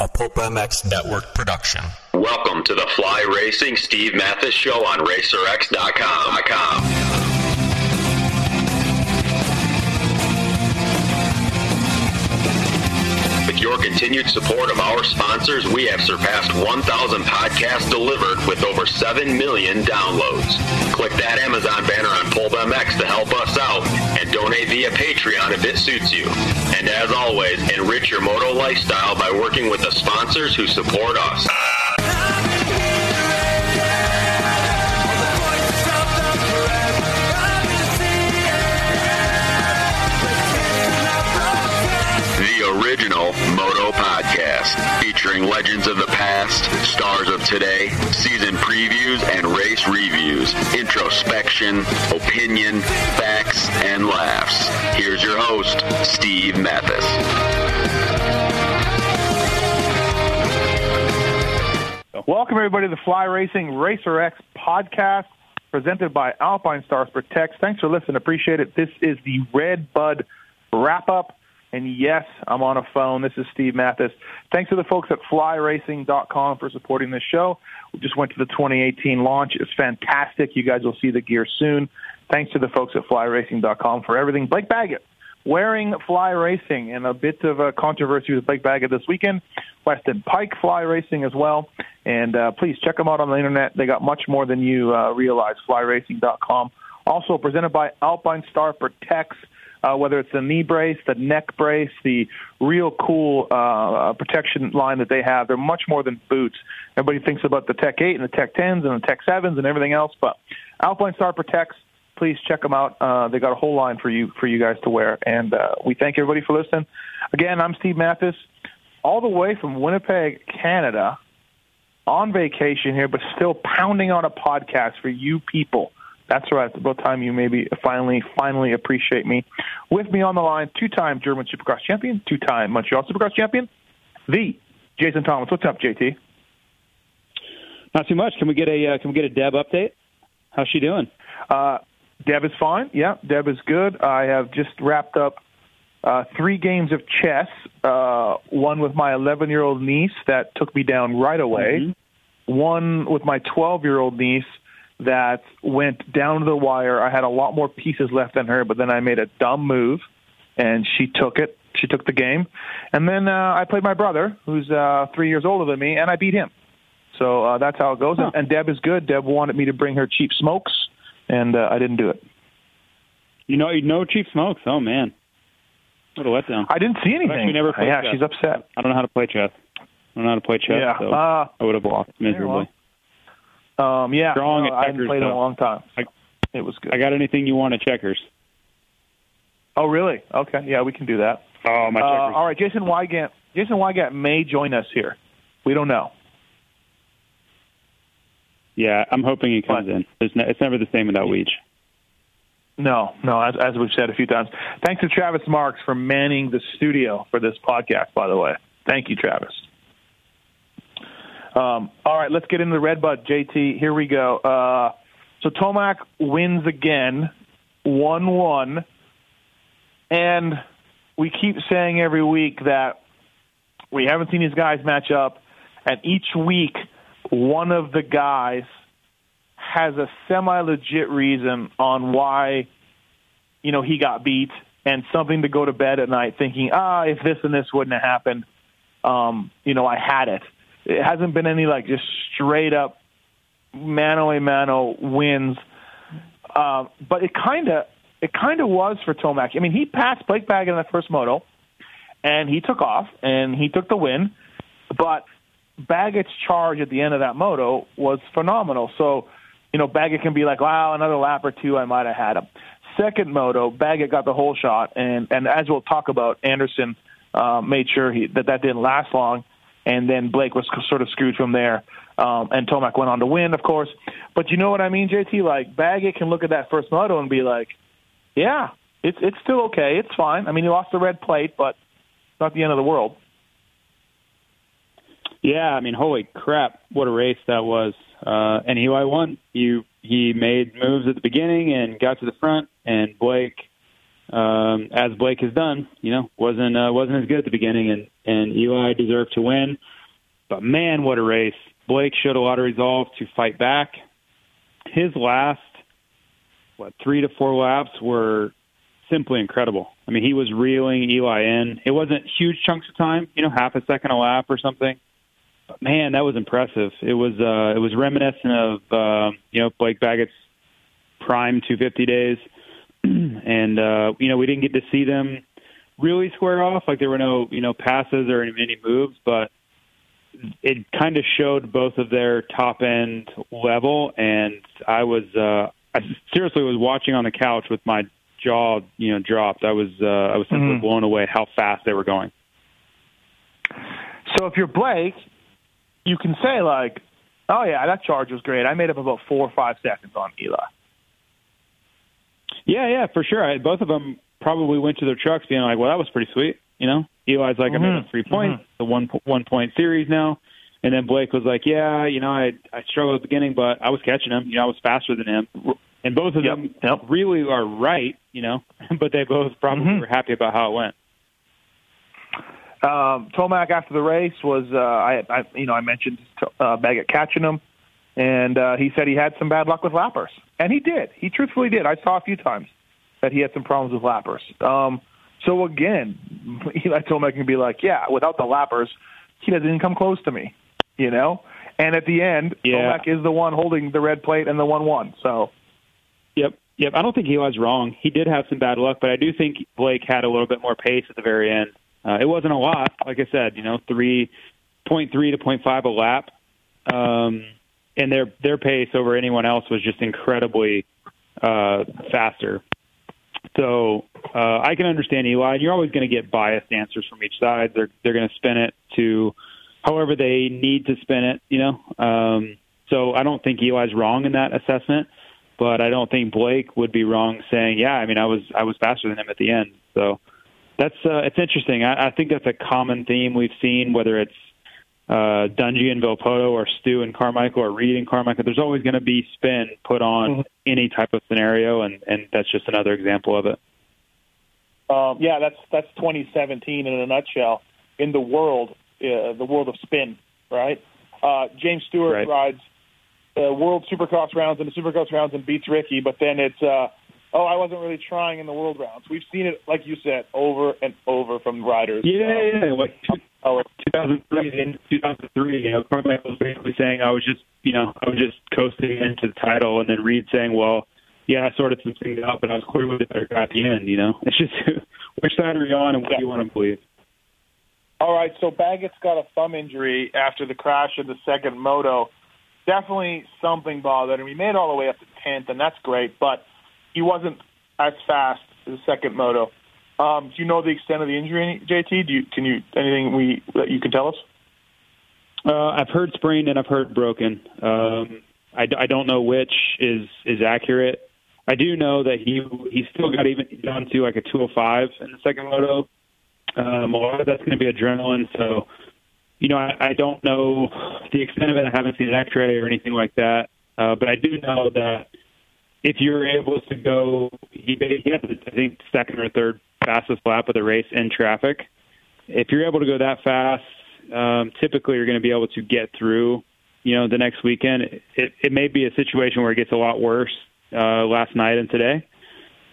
a Pulp MX Network production. Welcome to the Fly Racing Steve Matthes Show on RacerX.com. With your continued support of our sponsors, we have surpassed 1,000 podcasts delivered with over 7 million downloads. Click that Amazon banner on Pulp MX to help us out and donate via Patreon if it suits you. And as always, enrich your moto lifestyle by working with the sponsors who support us. Original Moto Podcast, featuring legends of the past, stars of today, season previews and race reviews, introspection, opinion, facts, and laughs. Here's your host, Steve Matthes. Welcome, everybody, to the Fly Racing Racer X podcast presented by Alpinestars Protects. Thanks for listening. Appreciate it. This is the Red Bud wrap up. And yes, I'm on a phone. This is Steve Matthes. Thanks to the folks at flyracing.com for supporting this show. We just went to the 2018 launch. It's fantastic. You guys will see the gear soon. Thanks to the folks at flyracing.com for everything. Blake Baggett wearing Fly Racing and a bit of a controversy with Blake Baggett this weekend. Weston Peick Fly Racing as well. And uh, please check them out on the internet. They got much more than you uh, realize. Flyracing.com. Also presented by Alpine Star Protects. Uh, whether it's the knee brace, the neck brace, the real cool uh, protection line that they have. They're much more than boots. Everybody thinks about the Tech 8 and the Tech 10s and the Tech 7s and everything else, but Alpine Star Protects, please check them out. Uh, they got a whole line for you for you guys to wear, and uh, we thank everybody for listening. Again, I'm Steve Matthes, all the way from Winnipeg, Canada, on vacation here, but still pounding on a podcast for you people. That's right. It's about time you maybe finally, finally appreciate me. With me on the line, two-time German Supercross champion, two-time Montreal Supercross champion, the Jason Thomas. What's up, JT? Not too much. Can we get a uh, Can we get a Deb update? How's she doing? Uh, Deb is fine. Yeah, Deb is good. I have just wrapped up uh, three games of chess. Uh, one with my 11 year old niece that took me down right away. Mm-hmm. One with my 12 year old niece that went down to the wire. I had a lot more pieces left than her, but then I made a dumb move, and she took it. She took the game, and then uh, I played my brother, who's uh, three years older than me, and I beat him. So uh, that's how it goes. Huh. And Deb is good. Deb wanted me to bring her cheap smokes, and uh, I didn't do it. You know, no cheap smokes. Oh man, what a letdown! I didn't see anything. Never yeah, chess. she's upset. I don't know how to play chess. I don't know how to play chess. Yeah, so uh, I would have lost miserably. Um, yeah, Strong no, at I haven't checkers, played in a long time. I, It was good. I got anything you want at checkers? oh, really? Okay, yeah, we can do that. Oh, my Uh, all right, Jason Weigandt. Jason Weigandt may join us here. We don't know. Yeah, I'm hoping he comes What? in. There's no, it's never the same without Weech. No, no. As, as we've said a few times, thanks to Travis Marks for manning the studio for this podcast. By the way, thank you, Travis. Um, all right, let's get into the red bud. JT, here we go. Uh, so Tomac wins again, one-one, and we keep saying every week that we haven't seen these guys match up, and each week one of the guys has a semi-legit reason on why you know he got beat and something to go to bed at night thinking ah if this and this wouldn't have happened um you know I had it it hasn't been any like just straight up mano a mano wins um but it kind of it kind of was for Tomac I mean he passed Blake Baggett in that first moto and he took off and he took the win but Baggett's charge at the end of that moto was phenomenal. So, you know, Baggett can be like, wow, another lap or two, I might have had him. Second moto, Baggett got the whole shot, and and as we'll talk about, Anderson uh, made sure he, that that didn't last long, and then Blake was sort of screwed from there. Um, and Tomac went on to win, of course. But you know what I mean, JT? Like Baggett can look at that first moto and be like, yeah, it's it's still okay, it's fine. I mean, he lost the red plate, but it's not the end of the world. Yeah, I mean, holy crap, what a race that was. Uh, and Eli won. You he made moves at the beginning and got to the front, and Blake um, as Blake has done, you know, wasn't uh, wasn't as good at the beginning, and and Eli deserved to win. But man, what a race! Blake showed a lot of resolve to fight back. His last what three to four laps were simply incredible. I mean, he was reeling Eli in. It wasn't huge chunks of time, you know, half a second a lap or something. But man, that was impressive. It was uh, it was reminiscent of uh, you know Blake Baggett's prime 250 days, and uh, you know we didn't get to see them really square off. Like there were no you know passes or any many moves, but it kind of showed both of their top end level. And I was uh, I seriously was watching on the couch with my jaw you know dropped. I was uh, I was simply mm-hmm. blown away how fast they were going. So if you're Blake, you can say like, "Oh yeah, that charge was great. I made up about four or five seconds on Eli." Yeah, yeah, for sure. I, both of them probably went to their trucks being like, "Well, that was pretty sweet." You know, Eli's like, mm-hmm. "I made up three points, mm-hmm. the one one point series now," and then Blake was like, "Yeah, you know, I I struggled at the beginning, but I was catching him. You know, I was faster than him." And both of them yep. really are right, you know, but they both probably mm-hmm. were happy about how it went. Um, Tomac after the race was, uh, I, I, you know, I mentioned uh, Baggett catching him, and uh, he said he had some bad luck with lappers, and he did. He truthfully did. I saw a few times that he had some problems with lappers. Um, so again, I Eli Tomac can be like, yeah, without the lappers, he doesn't come close to me, you know. And at the end, yeah. Tomac is the one holding the red plate and the one one. So Yep. Yep. I don't think Eli's wrong. He did have some bad luck, but I do think Blake had a little bit more pace at the very end. Uh, it wasn't a lot, like I said, you know, three point three to point five a lap. Um, and their their pace over anyone else was just incredibly uh, faster. So uh, I can understand Eli. You're always going to get biased answers from each side. They're they're going to spin it to however they need to spin it. You know. Um, so I don't think Eli's wrong in that assessment but I don't think Blake would be wrong saying, "Yeah, I mean, I was I was faster than him at the end." So that's uh, it's interesting. I, I think that's a common theme we've seen, whether it's uh, Dungey and Villopoto or Stu and Carmichael or Reed and Carmichael. There's always going to be spin put on mm-hmm. any type of scenario, and and that's just another example of it. Um, yeah, that's that's 2017 in a nutshell in the world, uh, the world of spin, right? Uh, James Stewart right. rides uh, World Supercross rounds and the Supercross rounds and beats Ricky, but then it's uh, oh, I wasn't really trying in the World rounds. We've seen it, like you said, over and over from riders. Yeah, um, yeah, like oh, 2003 in 2003, you know, Carmichael was basically saying I was just, you know, I was just coasting into the title, and then Reed saying, well, yeah, I sorted some things out, but I was clearly the better guy at the end. You know, it's just which side are you on, and what do you want to believe? All right, so Baggett's got a thumb injury after the crash of the second moto definitely something bothered him. He made it all the way up to 10th, and that's great, but he wasn't as fast as the second moto. Um, do you know the extent of the injury, JT? Do you can you anything we that you can tell us? Uh, I've heard sprained and I've heard broken. Um, I, I don't know which is is accurate. I do know that he he still got even down to like a 205 in the second moto. Um, a lot of that's going to be adrenaline, so you know, I, I don't know the extent of it. I haven't seen an X-ray or anything like that, uh, but I do know that if you're able to go, he, he had, I think, second or third fastest lap of the race in traffic. If you're able to go that fast, um, typically you're going to be able to get through. You know, the next weekend, it, it may be a situation where it gets a lot worse uh, last night and today.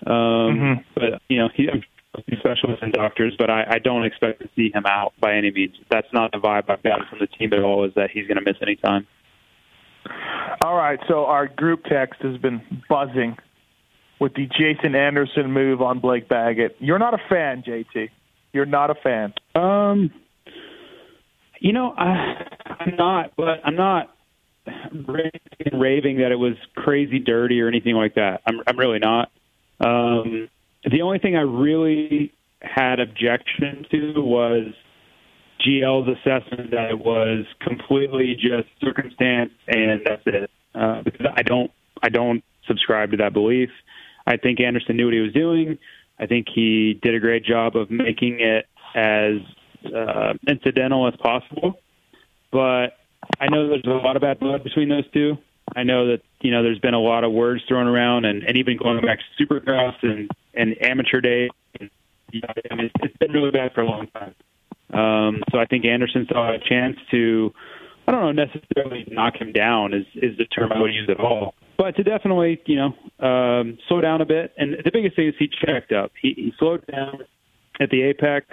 Um, mm-hmm. But you know, he, I'm specialists and doctors, but I, I don't expect to see him out by any means. That's not the vibe I've got from the team at all. Is that he's going to miss any time? All right, so our group text has been buzzing with the Jason Anderson move on Blake Baggett. You're not a fan, JT. You're not a fan. Um, you know, I, I'm not, but I'm not raving that it was crazy dirty or anything like that. I'm, I'm really not. Um, the only thing I really had objection to was GL's assessment that it was completely just circumstance and that's it. Uh, because I don't, I don't subscribe to that belief. I think Anderson knew what he was doing. I think he did a great job of making it as uh, incidental as possible. But I know there's a lot of bad blood between those two. I know that you know there's been a lot of words thrown around, and, and even going back to Supercross and and amateur day. You it's been really bad for a long time. Um, so I think Anderson saw a chance to, I don't know necessarily knock him down is is the term I would use at all, but to definitely you know um, slow down a bit. And the biggest thing is he checked up. He, he slowed down at the apex.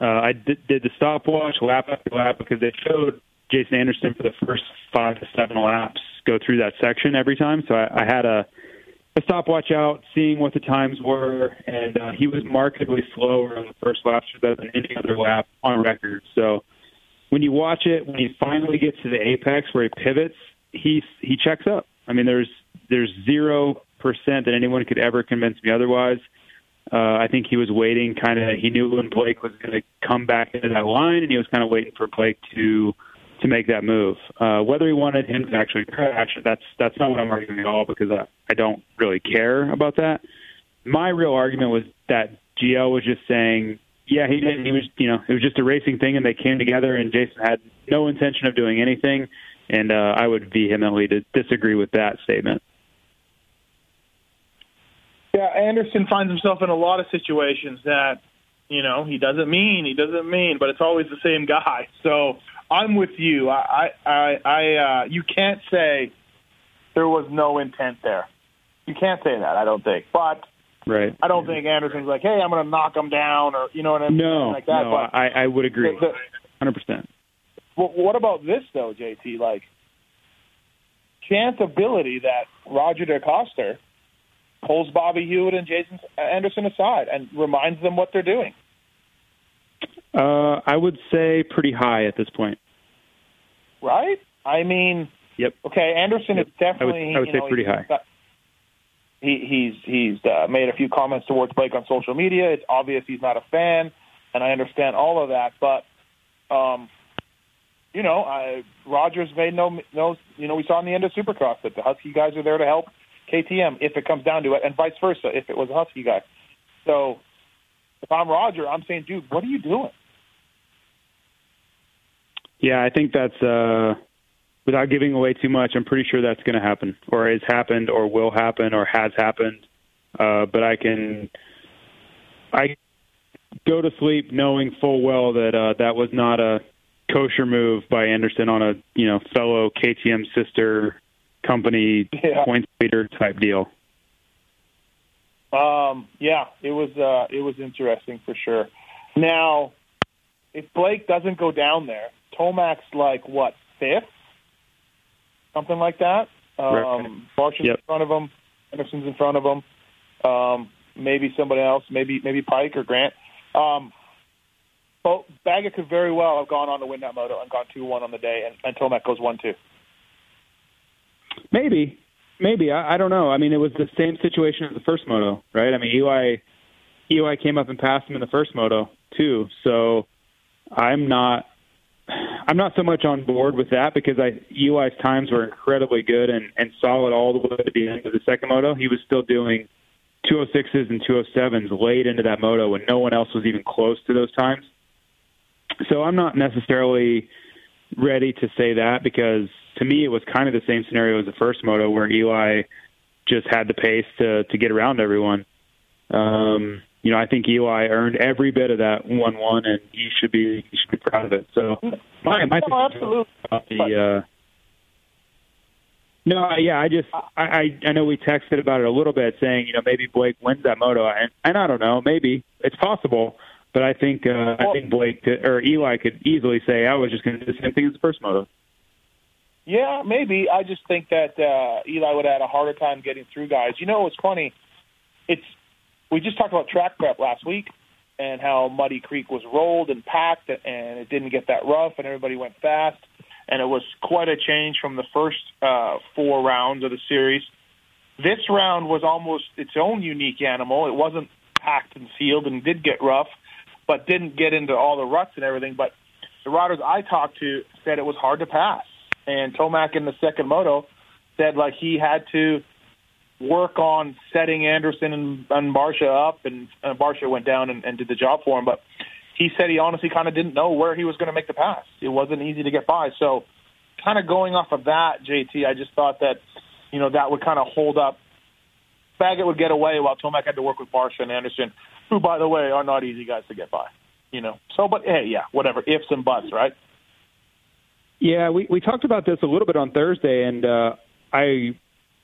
Uh, I did, did the stopwatch lap after lap because they showed Jason Anderson for the first five to seven laps go through that section every time. So I, I had a, a stopwatch out, seeing what the times were, and uh, he was markedly slower on the first lap than any other lap on record. So when you watch it, when he finally gets to the apex where he pivots, he he checks up. I mean, there's there's zero percent that anyone could ever convince me otherwise. Uh, I think he was waiting, kind of. He knew when Blake was going to come back into that line, and he was kind of waiting for Blake to to make that move. Uh, whether he wanted him to actually crash, that's that's not what I'm arguing at all because I, I don't really care about that. My real argument was that GL was just saying, yeah, he didn't. He was, you know, it was just a racing thing, and they came together, and Jason had no intention of doing anything, and uh, I would vehemently disagree with that statement. Yeah, Anderson finds himself in a lot of situations that, you know, he doesn't mean, he doesn't mean, but it's always the same guy. So I'm with you. I, I, I, uh, you can't say there was no intent there. You can't say that. I don't think. But right. I don't think Anderson's like, hey, I'm going to knock him down, or you know what I mean, no, like that. No, but I, I would agree, hundred percent. What about this though, JT? Like, chance ability that Roger De Coster pulls Bobby Hewitt and Jason Anderson aside and reminds them what they're doing. Uh, I would say pretty high at this point. Right? I mean, yep. Okay, Anderson yep. is definitely. I would, I would say know, pretty high. He, he's he's uh, made a few comments towards Blake on social media. It's obvious he's not a fan, and I understand all of that. But, um, you know, I, Rogers made no no. You know, we saw in the end of Supercross that the Husky guys are there to help KTM if it comes down to it, and vice versa if it was a Husky guy. So, if I'm Roger, I'm saying, dude, what are you doing? Yeah, I think that's uh without giving away too much, I'm pretty sure that's going to happen or has happened or will happen or has happened. Uh but I can I go to sleep knowing full well that uh that was not a kosher move by Anderson on a, you know, fellow KTM sister company yeah. points leader type deal. Um, yeah, it was uh, it was interesting for sure. Now, if Blake doesn't go down there, Tomac's like what fifth, something like that. Um, right. Yep. in front of him, Anderson's in front of him. Um, maybe somebody else, maybe maybe Peick or Grant. Um, but Baggett could very well have gone on to win that moto and gone two one on the day, and, and Tomac goes one two. Maybe, maybe I, I don't know. I mean, it was the same situation as the first moto, right? I mean, Eli Eli came up and passed him in the first moto too. So I'm not I'm not so much on board with that because I Eli's times were incredibly good and, and solid all the way to the end of the second moto. He was still doing 206s and 207s late into that moto when no one else was even close to those times. So I'm not necessarily ready to say that because to me it was kind of the same scenario as the first moto where Eli just had the pace to to get around everyone. Um, you know, I think Eli earned every bit of that one one, and he should be he should be proud of it. So my my no, absolutely. about the uh, no, yeah, I just I, I I know we texted about it a little bit, saying you know maybe Blake wins that moto, and and I don't know, maybe it's possible, but I think uh, I think Blake could, or Eli could easily say I was just going to do the same thing as the first moto. Yeah, maybe. I just think that uh, Eli would have had a harder time getting through guys. You know, it's funny. It's we just talked about track prep last week and how Muddy Creek was rolled and packed and it didn't get that rough and everybody went fast and it was quite a change from the first uh, four rounds of the series. This round was almost its own unique animal. It wasn't packed and sealed and did get rough, but didn't get into all the ruts and everything. But the riders I talked to said it was hard to pass. And Tomac in the second moto said like he had to work on setting Anderson and, and Barcia up, and, and Barcia went down and, and did the job for him. But he said he honestly kind of didn't know where he was going to make the pass. It wasn't easy to get by. So, kind of going off of that, JT, I just thought that you know that would kind of hold up Baggett would get away while Tomac had to work with Barcia and Anderson, who, by the way, are not easy guys to get by. You know, so but hey, yeah, whatever, ifs and buts, right? Yeah, we we talked about this a little bit on Thursday, and uh, I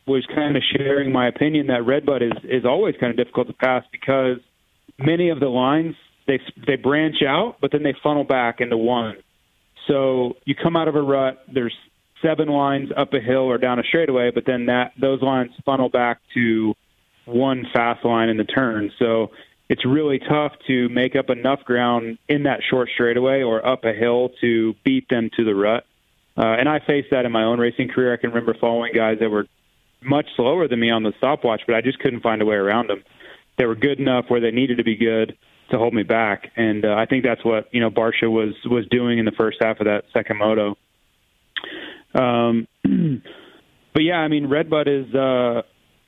was kind of sharing my opinion that Redbud is is always kind of difficult to pass because many of the lines they they branch out, but then they funnel back into one. So you come out of a rut, there's seven lines up a hill or down a straightaway, but then that those lines funnel back to one fast line in the turn. So it's really tough to make up enough ground in that short straightaway or up a hill to beat them to the rut. Uh, and I faced that in my own racing career. I can remember following guys that were much slower than me on the stopwatch, but I just couldn't find a way around them. They were good enough where they needed to be good to hold me back, and uh, I think that's what you know Barcia was was doing in the first half of that second moto. Um, but yeah, I mean Redbud is uh,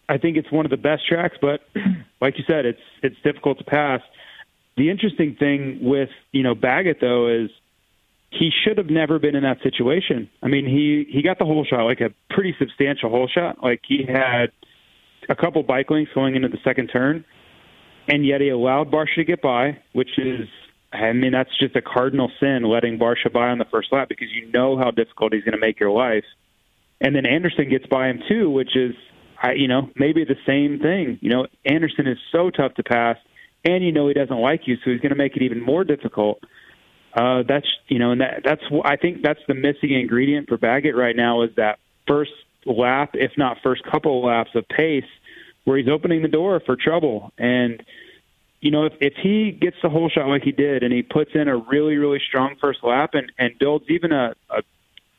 I think it's one of the best tracks, but like you said, it's it's difficult to pass. The interesting thing with you know Baggett though is he should have never been in that situation. I mean, he he got the hole shot, like a pretty substantial hole shot. Like he had a couple bike links going into the second turn, and yet he allowed Barcia to get by, which is, I mean, that's just a cardinal sin, letting Barcia by on the first lap because you know how difficult he's going to make your life. And then Anderson gets by him too, which is, I, you know, maybe the same thing. You know, Anderson is so tough to pass, and you know he doesn't like you, so he's going to make it even more difficult. Uh, that's you know, and that, that's I think that's the missing ingredient for Baggett right now is that first lap, if not first couple laps of pace, where he's opening the door for trouble. And you know, if if he gets the hole shot like he did, and he puts in a really really strong first lap and and builds even a, a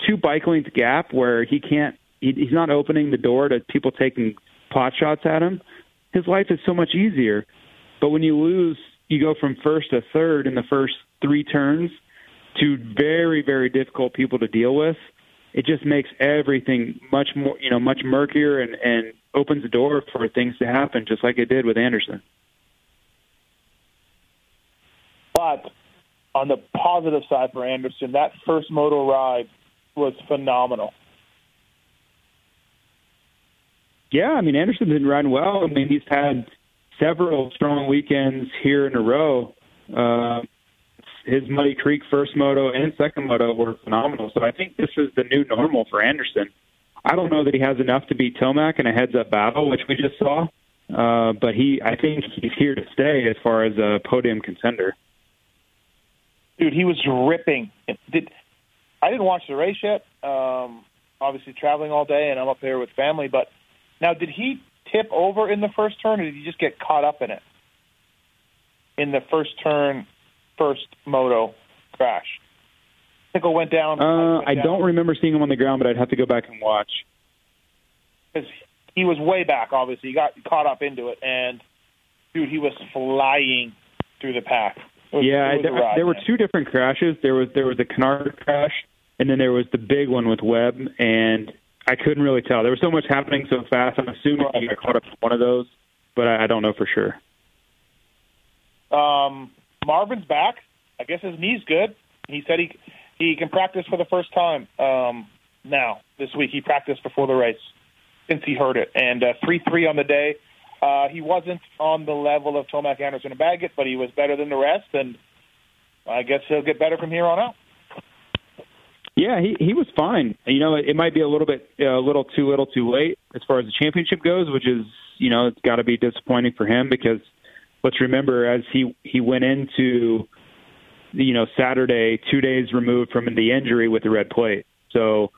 two bike length gap where he can't, he, he's not opening the door to people taking pot shots at him. His life is so much easier. But when you lose, you go from first to third in the first three turns to very, very difficult people to deal with. It just makes everything much more, you know, much murkier and, and opens the door for things to happen, just like it did with Anderson. But on the positive side for Anderson, that first moto ride was phenomenal. Yeah, I mean Anderson's been riding well. I mean he's had several strong weekends here in a row. Uh, his Muddy Creek first moto and second moto were phenomenal. So I think this is the new normal for Anderson. I don't know that he has enough to beat Tomac in a heads-up battle, which we just saw. Uh, but he, I think he's here to stay as far as a podium contender. Dude, he was ripping. Did I didn't watch the race yet. Um, obviously, traveling all day, and I'm up here with family. But now, did he tip over in the first turn, or did he just get caught up in it in the first turn first moto crash? Pickle went down. Uh, went I down. don't remember seeing him on the ground, but I'd have to go back and watch. Because he was way back, obviously. He got caught up into it, and dude, he was flying through the pack. Was, yeah, there, ride, there were two different crashes. There was there was the Canard crash, and then there was the big one with Webb, and I couldn't really tell. There was so much happening so fast. I'm assuming he got caught up in one of those, but I, I don't know for sure. Um, Marvin's back. I guess his knee's good. He said he he can practice for the first time um, now this week. He practiced before the race since he heard it, and uh, three three on the day. Uh, he wasn't on the level of Tomac Anderson and Baggett, but he was better than the rest, and I guess he'll get better from here on out. Yeah, he he was fine. You know, it, it might be a little bit a little too little too late as far as the championship goes, which is you know it's got to be disappointing for him because let's remember as he he went into you know Saturday, two days removed from the injury with the red plate. So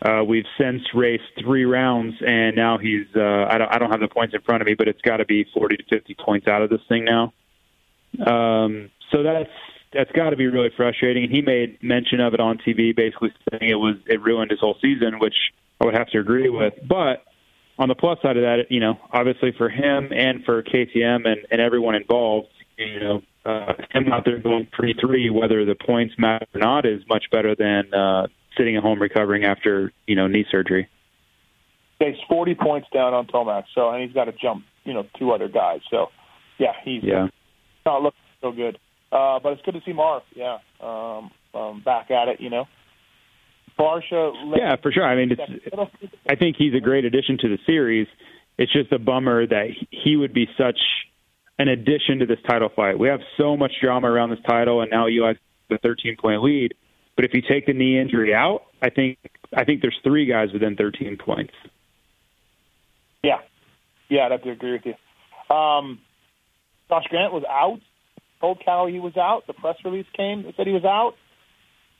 uh, we've since raced three rounds, and now he's uh, I don't I don't have the points in front of me, but it's got to be forty to fifty points out of this thing now. Um, so that's that's got to be really frustrating. And he made mention of it on TV, basically saying it was it ruined his whole season, which I would have to agree with. But on the plus side of that, you know, obviously for him and for KTM and, and everyone involved, you know, uh, him out there going three three, whether the points matter or not, is much better than uh, sitting at home recovering after you know knee surgery. He's 40 points down on Tomac, so and he's got to jump, you know, two other guys. So, yeah, he's Yeah. not looking so good. Uh, but it's good to see Marv, yeah, um, um, back at it. You know, Barsha. Yeah, for sure. I mean, it's I think he's a great addition to the series. it's just a bummer that he would be such an addition to this title fight. We have so much drama around this title, and now Eli's the 13 point lead. But if you take the knee injury out, I think I think there's three guys within 13 points. Yeah, yeah, I'd have to agree with you. Um, Josh Grant was out. Told Cal he was out. The press release came that said he was out,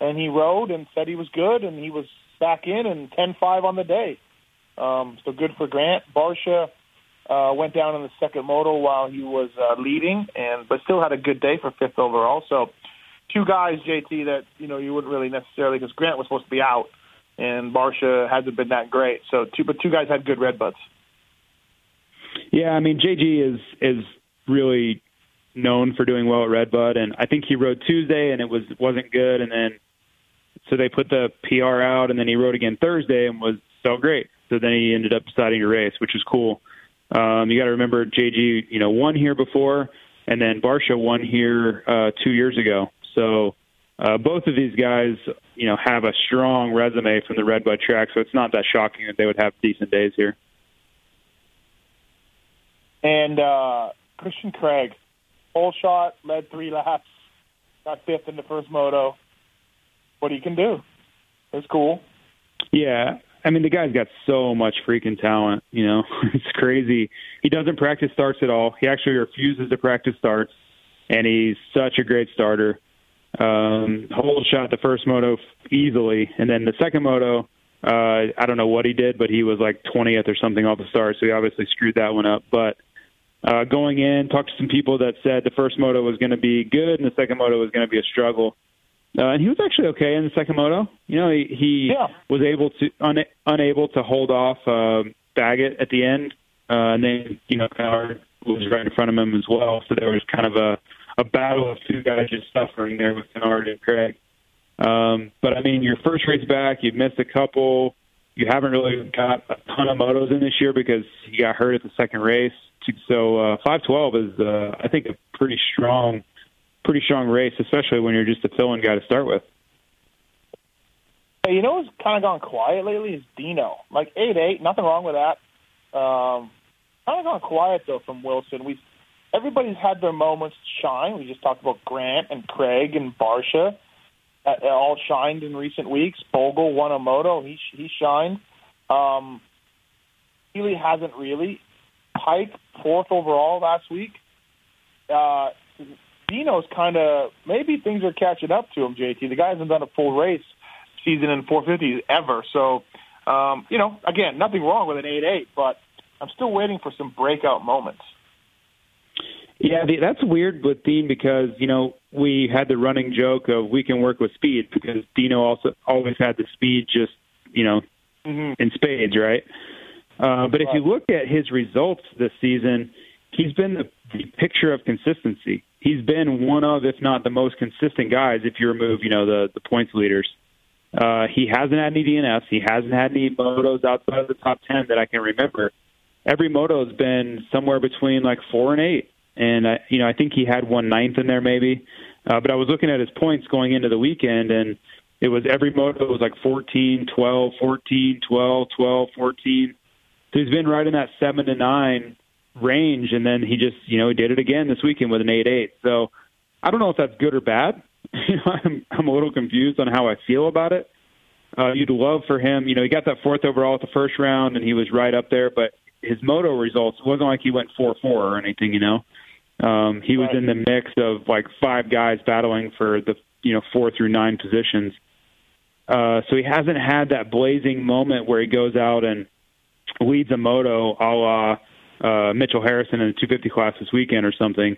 and he rode and said he was good, and he was back in and 10-5 on the day. Um, so good for Grant. Barcia uh, went down in the second moto while he was uh, leading, and but still had a good day for fifth overall. So two guys, JT, that you know you wouldn't really necessarily because Grant was supposed to be out, and Barcia hasn't been that great. So two, but two guys had good red buds. Yeah, I mean JG is is really known for doing well at Redbud, and I think he rode Tuesday and it was wasn't good, and then so they put the PR out, and then he rode again Thursday and was so great. So then he ended up deciding to race, which was cool. Um, you got to remember JG, you know, won here before, and then Barcia won here uh, two years ago. So uh, both of these guys, you know, have a strong resume from the Redbud track. So it's not that shocking that they would have decent days here. And uh, Christian Craig, whole shot, led three laps, got fifth in the first moto. What he can do, it's cool. Yeah, I mean, the guy's got so much freaking talent. You know, it's crazy. He doesn't practice starts at all. He actually refuses to practice starts, and he's such a great starter. Um, whole shot the first moto easily, and then the second moto, uh, I don't know what he did, but he was like 20th or something off the start, so he obviously screwed that one up. But uh, going in, talked to some people that said the first moto was going to be good and the second moto was going to be a struggle. Uh, and he was actually okay in the second moto. You know, he, he yeah. was able to un, unable to hold off uh, Baggett at the end, uh, and then you know Canard was right in front of him as well. So there was kind of a a battle of two guys just suffering there with Canard and Craig. Um, but I mean, your first race back, you've missed a couple. You haven't really got a ton of motos in this year because you got hurt at the second race. So uh, 512 is, uh, I think, a pretty strong pretty strong race, especially when you're just a fill-in guy to start with. You know who's kind of gone quiet lately is Dino. Like eight eight, nothing wrong with that. Um, kind of gone quiet though from Wilson. We everybody's had their moments to shine. We just talked about Grant and Craig and Barcia. Uh, all shined in recent weeks. Bogle won a moto. He he shined. Um, Seely hasn't really. Peick fourth overall last week. Uh, Dino's kind of maybe things are catching up to him. JT, the guy hasn't done a full race season in 450s ever. So, um, you know, again, nothing wrong with an 8-8, but I'm still waiting for some breakout moments. Yeah, that's weird with Dean because you know we had the running joke of we can work with speed because Dino also always had the speed just you know mm-hmm. in spades, right? Uh, but if you look at his results this season, he's been the, the picture of consistency he's been one of, if not the most consistent guys. If you remove, you know, the the points leaders, uh, he hasn't had any DNFs. He hasn't had any motos outside of the top ten that I can remember. Every moto has been somewhere between like four and eight, and I, you know, I think he had one ninth in there maybe. Uh, but I was looking at his points going into the weekend, and it was every moto was like 14, 12, 14, 12, 12, 14. So he's been right in that seven to nine range, and then he just you know he did it again this weekend with an eight eight. So I don't know if that's good or bad. I'm I'm a little confused on how I feel about it. Uh, you'd love for him, you know, he got that fourth overall at the first round, and he was right up there. But his moto results wasn't like he went four four or anything, you know. Um, he was in the mix of like five guys battling for the you know four through nine positions. Uh, so he hasn't had that blazing moment where he goes out and leads a moto a la uh, Mitchell Harrison in the 250 class this weekend or something.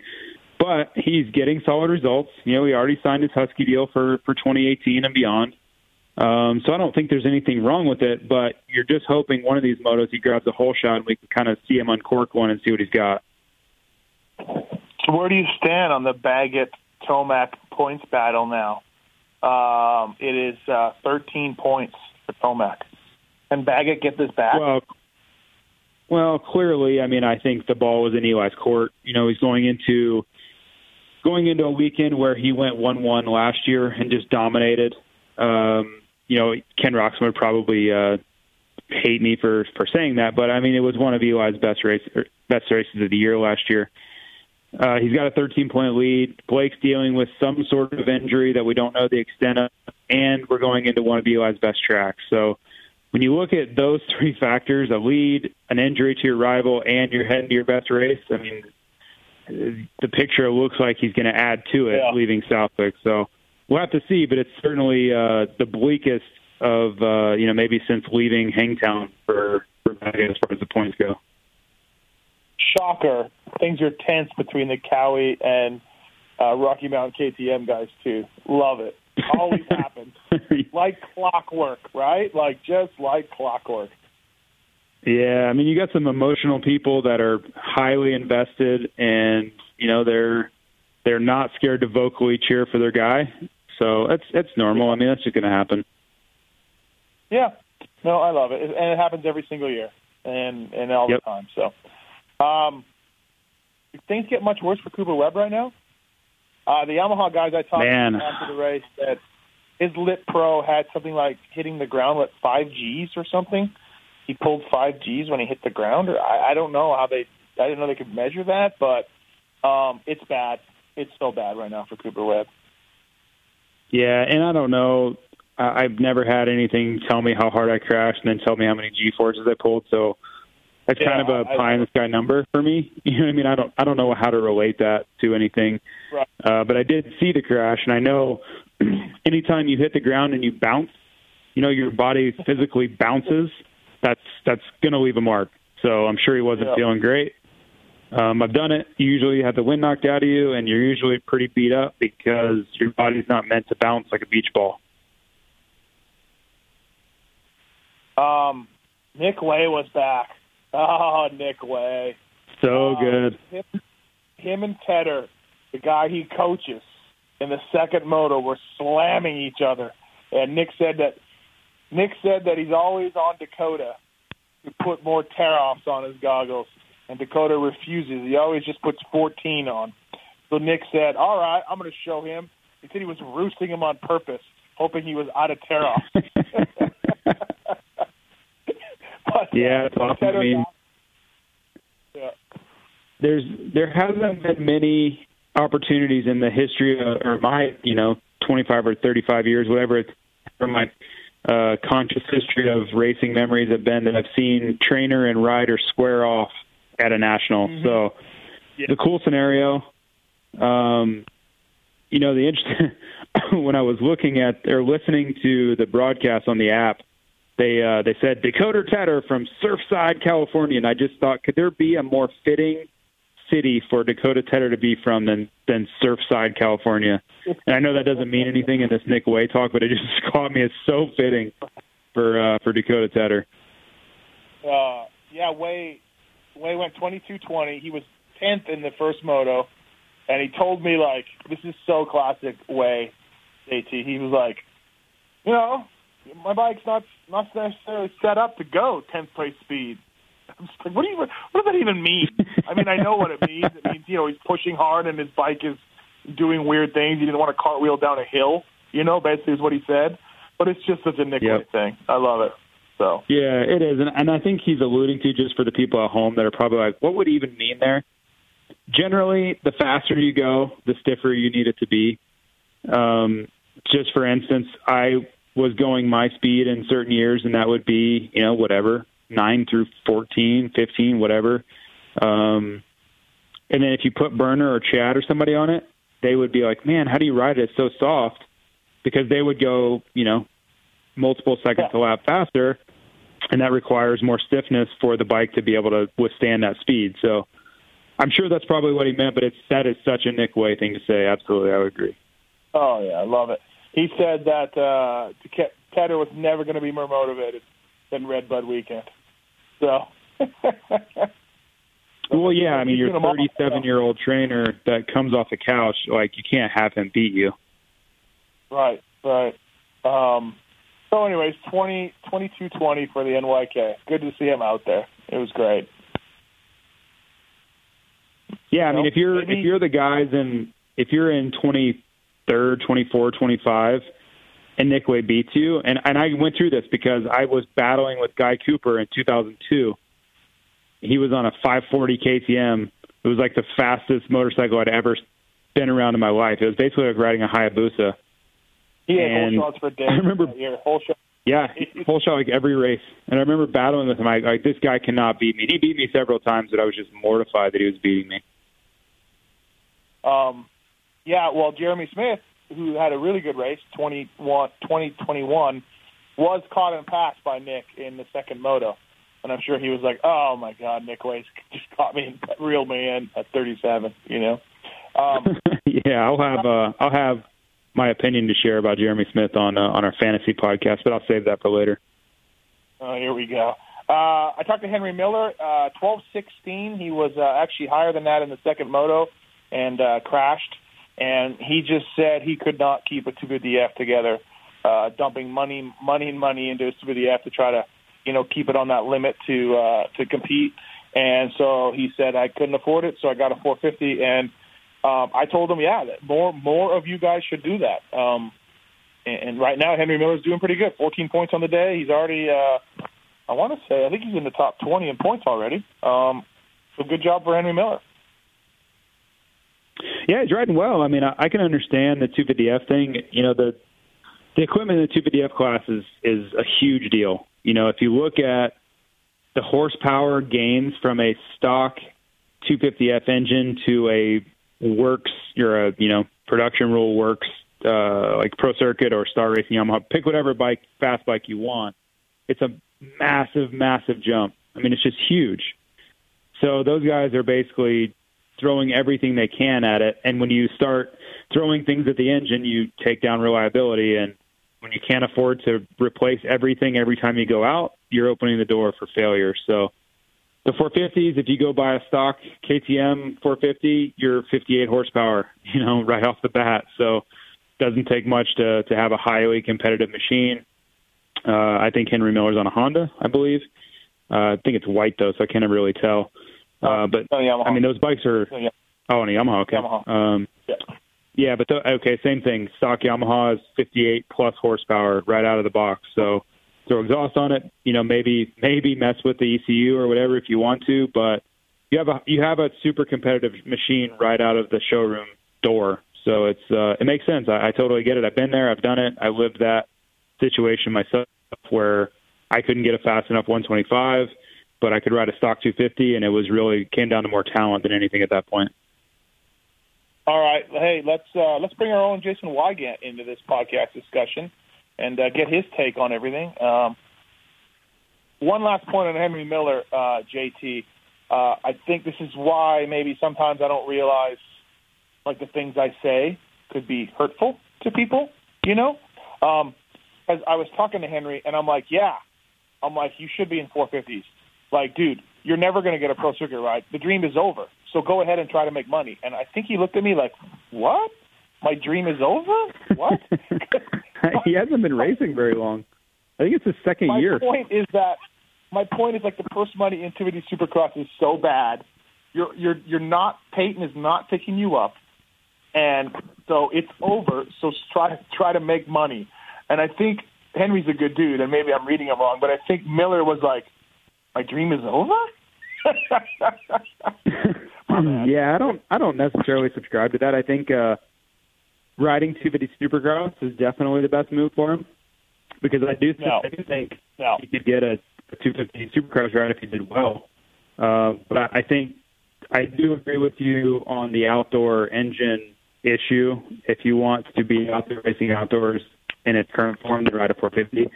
But he's getting solid results. You know, he already signed his Husky deal for for 2018 and beyond. Um, so I don't think there's anything wrong with it. But you're just hoping one of these motos he grabs a whole shot and we can kind of see him uncork one and see what he's got. So where do you stand on the Baggett Tomac points battle now? Um, it is uh, 13 points for Tomac. Can Baggett get this back? Well, well, clearly, I mean, I think the ball was in Eli's court. You know, he's going into going into a weekend where he went one-one last year and just dominated. Um, you know, Ken Roczen would probably uh, hate me for for saying that, but I mean it was one of Eli's best race er, best races of the year last year. Uh, he's got a 13 point lead. Blake's dealing with some sort of injury that we don't know the extent of, and we're going into one of Eli's best tracks. So when you look at those three factors, a lead, an injury to your rival, and you're heading to your best race, I mean, the picture looks like he's going to add to it yeah. leaving Southwick. So we'll have to see, but it's certainly uh, the bleakest of uh, you know maybe since leaving Hangtown for, for as far as the points go. Shocker! Things are tense between the Kawi and uh, Rocky Mountain KTM guys too. Love it. Always happens like clockwork, right? Like just like clockwork. Yeah, I mean, you got some emotional people that are highly invested, and you know they're they're not scared to vocally cheer for their guy. So that's that's normal. I mean, that's just going to happen. Yeah, no, I love it, and it happens every single year, and and all yep. the time. So, um, things get much worse for Cooper Webb right now. Uh, the Yamaha guys I talked Man. to after the race that his Lit Pro had something like hitting the ground with five Gs or something. He pulled five Gs when he hit the ground. Or I, I don't know how they. I didn't know they could measure that, but um, it's bad. It's so bad right now for Cooper Webb. Yeah, and I don't know. I've never had anything tell me how hard I crashed and then tell me how many G forces I pulled. So that's yeah, kind of a pie in the sky number for me. You know what I mean? I don't I don't know how to relate that to anything. Right. Uh, but I did see the crash, and I know anytime you hit the ground and you bounce, you know your body physically bounces. That's that's going to leave a mark. So I'm sure he wasn't yeah. feeling great. Um, I've done it. You usually have the wind knocked out of you, and you're usually pretty beat up because your body's not meant to bounce like a beach ball. Um, Nick Wey was back. Oh, Nick Wey. So uh, good. Him, him and Tedder, the guy he coaches, in the second moto were slamming each other. And Nick said that Nick said that he's always on Dakota to put more tear offs on his goggles, and Dakota refuses. He always just puts 14 on. So Nick said, "All right, I'm going to show him." He said he was roosting him on purpose, hoping he was out of tear off. yeah, it's awesome. I mean, yeah. there's there hasn't been many opportunities in the history of, or my you know 25 or 35 years, whatever it's from my uh, conscious history of racing memories have been that I've seen trainer and rider square off at a national. Mm-hmm. So yeah. the cool scenario. Um, you know the interesting when I was looking at or listening to the broadcast on the app, they uh, they said Dakota Tedder from Surfside, California, and I just thought, could there be a more fitting city for Dakota Tedder to be from than than Surfside, California? And I know that doesn't mean anything in this Nick Wey talk, but it just caught me as so fitting for uh, for Dakota Tedder. Uh, yeah, Wey Wey went twenty two twenty. He was tenth in the first moto, and he told me like this is so classic Wey. At he was like, you know, my bike's not not necessarily set up to go 10th place speed. I'm just like, what do you what does that even mean? I mean, I know what it means. It means you know he's pushing hard and his bike is doing weird things. He didn't want to cartwheel down a hill. You know, basically is what he said. But it's just such a Nick yep. thing. I love it. So yeah, it is, and, and I think he's alluding to just for the people at home that are probably like, what would he even mean there? Generally, the faster you go, the stiffer you need it to be. Um, just for instance, I was going my speed in certain years, and that would be, you know, whatever, 9 through 14, 15, whatever. Um, and then if you put Burner or Chad or somebody on it, they would be like, man, how do you ride it? It's so soft. Because they would go, you know, multiple seconds yeah. a lap faster, and that requires more stiffness for the bike to be able to withstand that speed. So I'm sure that's probably what he meant, but it's that is such a Nick Wey thing to say. Absolutely, I would agree. Oh yeah, I love it he said that uh, Tedder was never going to be more motivated than Red Bud Weekend. So. well, yeah. I mean, you're a 37 year old trainer that comes off the couch. Like, you can't have him beat you. Right. Right. Um, so, anyways, 20, 22-20 for the NYK. Good to see him out there. It was great. Yeah, I mean, if you're if you're the guys and if you're in 20 23rd, 24, 25, and Nick Wey beats you. And and I went through this because I was battling with Guy Cooper in 2002. He was on a 540 KTM. It was like the fastest motorcycle I'd ever been around in my life. It was basically like riding a Hayabusa. He had And whole shots for days. I remember-. Whole shot. Yeah, whole shot like every race. And I remember battling with him. I like this guy cannot beat me. And he beat me several times, but I was just mortified that he was beating me. Um, yeah, well, Jeremy Smith, who had a really good race, 21, 2021, was caught and passed by Nick in the second moto. And I'm sure he was like, oh, my God, Nick Wey's just caught me and reeled me in at 37, you know? Um, yeah, I'll have uh, I'll have my opinion to share about Jeremy Smith on uh, on our fantasy podcast, but I'll save that for later. Oh, here we go. Uh, I talked to Henry Miller, uh, 12-16. He was uh, actually higher than that in the second moto and uh, crashed. And he just said he could not keep a 250F together, uh, dumping money, money and money into 250F to try to, you know, keep it on that limit to uh, to compete. And so he said I couldn't afford it, so I got a 450. And um, I told him, yeah, more more of you guys should do that. Um, and, and right now, Henry Miller's doing pretty good. 14 points on the day. He's already, uh, I want to say, I think he's in the top 20 in points already. Um, so good job for Henry Miller. Yeah, he's riding well. I mean, I, I can understand the 250F thing. You know, the the equipment in the 250F class is is a huge deal. You know, if you look at the horsepower gains from a stock 250F engine to a works, you're a you know production rule works uh, like Pro Circuit or Star Racing Yamaha, pick whatever bike, fast bike you want. It's a massive, massive jump. I mean, it's just huge. So those guys are basically throwing everything they can at it. And when you start throwing things at the engine, you take down reliability. And when you can't afford to replace everything every time you go out, you're opening the door for failure. So the 450s, if you go buy a stock KTM 450, you're 58 horsepower, you know, right off the bat. So doesn't take much to to have a highly competitive machine. Uh, I think Henry Miller's on a Honda, I believe. Uh, I think it's white though, so I can't really tell. Uh, but Oh, Yamaha. I mean, those bikes are Oh, yeah. oh, and a Yamaha. Okay. Yamaha. Um, Yeah. yeah, but the, okay, same thing. Stock Yamaha is 58 plus horsepower right out of the box. So throw exhaust on it. You know, maybe maybe mess with the ECU or whatever if you want to, but you have a you have a super competitive machine right out of the showroom door. So it's uh, it makes sense. I, I totally get it. I've been there. I've done it. I lived that situation myself where I couldn't get a fast enough 125, but I could ride a stock 250, and it was really came down to more talent than anything at that point. All right, hey, let's uh, let's bring our own Jason Weigandt into this podcast discussion and uh, get his take on everything. Um, one last point on Henry Miller, uh, JT. Uh, I think this is why maybe sometimes I don't realize like the things I say could be hurtful to people. You know, um, as I was talking to Henry, and I'm like, yeah, I'm like, you should be in 450s. Like, dude, you're never going to get a pro circuit ride. The dream is over. So go ahead and try to make money. And I think he looked at me like, what? My dream is over? What? he hasn't been racing very long. I think it's his second my year. My point is that my point is like the purse money in 250 Supercross is so bad. You're you're you're not Payton is not picking you up, and so it's over. So try to try to make money. And I think Henry's a good dude, and maybe I'm reading him wrong, but I think Miller was like, my dream is over. Yeah, I don't I don't necessarily subscribe to that. I think uh riding 250 Supercross is definitely the best move for him because I do No. I do think No. he could get a, a 250 Supercross ride if he did well. Uh, but I, think I do agree with you on the outdoor engine issue. If you want to be out there racing outdoors in its current form, then ride a 450.